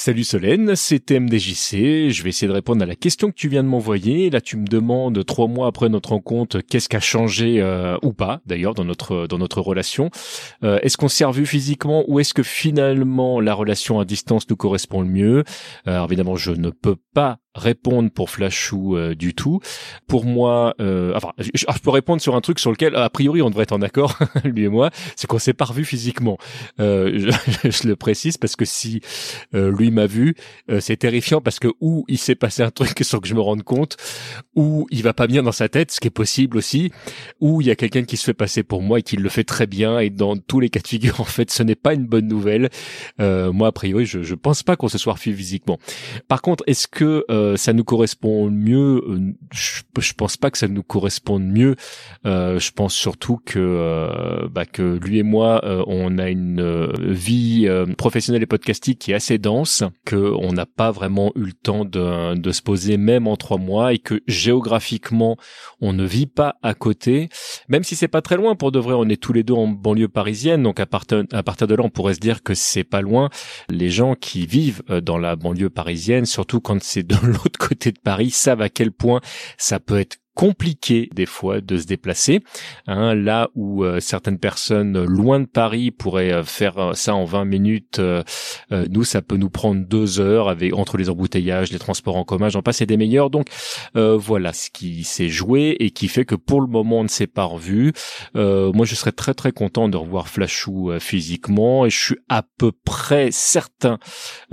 J: Salut Solène, c'est MDJC. Je vais essayer de répondre à la question que tu viens de m'envoyer. Là, tu me demandes trois mois après notre rencontre, qu'est-ce qui a changé euh, ou pas, d'ailleurs, dans notre dans notre relation. Euh, est-ce qu'on s'est revu physiquement ou est-ce que finalement la relation à distance nous correspond le mieux? Euh, Alors évidemment, je ne peux pas répondre pour Flashou euh, du tout. Pour moi, euh, enfin, je, peux répondre sur un truc sur lequel, a priori, on devrait être en accord, lui et moi, c'est qu'on s'est pas revu physiquement. Euh, je, le précise parce que si lui m'a vu, c'est terrifiant parce que ou il s'est passé un truc sans que je me rende compte, ou il va pas bien dans sa tête, ce qui est possible aussi, ou il y a quelqu'un qui se fait passer pour moi et qui le fait très bien et dans tous les cas de figure, en fait, ce n'est pas une bonne nouvelle. Moi, a priori, je, je pense pas qu'on se soit revu physiquement. Par contre, est-ce que ça nous correspond mieux je, je pense pas que ça nous corresponde mieux. Euh, je pense surtout que euh, bah, que lui et moi, euh, on a une vie professionnelle et podcastique qui est assez dense, que on n'a pas vraiment eu le temps de, de se poser même en trois mois et que géographiquement on ne vit pas à côté, même si c'est pas très loin. Pour de vrai, on est tous les deux en banlieue parisienne, donc à partir à partir de là, on pourrait se dire que c'est pas loin. Les gens qui vivent dans la banlieue parisienne, surtout quand c'est de l'autre côté de Paris, savent à quel point ça peut être compliqué des fois de se déplacer. Hein, là où euh, certaines personnes loin de Paris pourraient euh, faire euh, ça en 20 minutes, nous ça peut nous prendre deux heures avec entre les embouteillages, les transports en commun, j'en passe et des meilleurs. Donc voilà ce qui s'est joué et qui fait que pour le moment on ne s'est pas revu. moi je serais très très content de revoir Flashou physiquement et je suis à peu près certain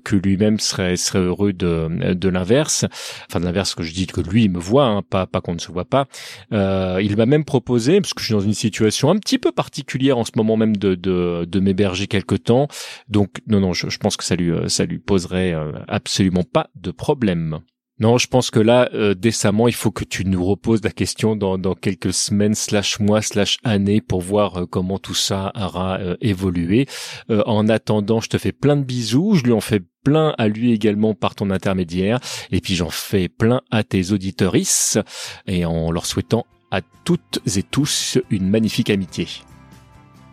J: que lui-même serait serait heureux de de l'inverse. Enfin de l'inverse que je dis que lui me voit, hein, pas pas qu'on ne se pas. Euh, il m'a même proposé, parce que je suis dans une situation un petit peu particulière en ce moment même, de, m'héberger quelque temps. Donc non, non, je, pense que ça lui, euh, ça lui poserait euh, absolument pas de problème. Non, je pense que là, décemment, il faut que tu nous reposes la question dans, quelques semaines, slash mois, slash années, pour voir comment tout ça aura évolué. en attendant, je te fais plein de bisous. Je lui en fais plein à lui également par ton intermédiaire. Et puis j'en fais plein à tes auditorices. Et en leur souhaitant à toutes et tous une magnifique amitié.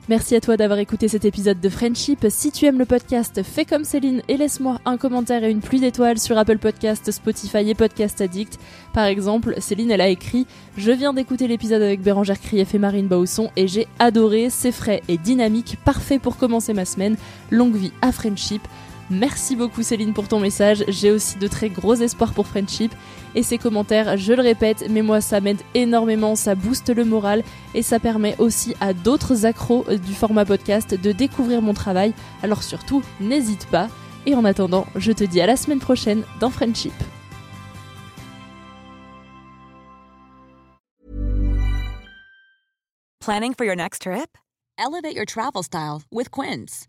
A: Merci à toi d'avoir écouté cet épisode de Friendship. Si tu aimes le podcast, fais comme Céline et laisse-moi un commentaire et une pluie d'étoiles sur Apple Podcast, Spotify et Podcast Addict. Par exemple, Céline, elle a écrit Je viens d'écouter l'épisode avec Bérangère Krief et Marine Bausson et j'ai adoré, c'est frais et dynamique, parfait pour commencer ma semaine. Longue vie à Friendship. Merci beaucoup Céline pour ton message. J'ai aussi de très gros espoirs pour Friendship. Et ces commentaires, je le répète, mais moi ça m'aide énormément, ça booste le moral et ça permet aussi à d'autres accros du format podcast de découvrir mon travail. Alors surtout, n'hésite pas. Et en attendant, je te dis à la semaine prochaine dans Friendship.
K: Planning for your next trip? Elevate your travel style with Quince.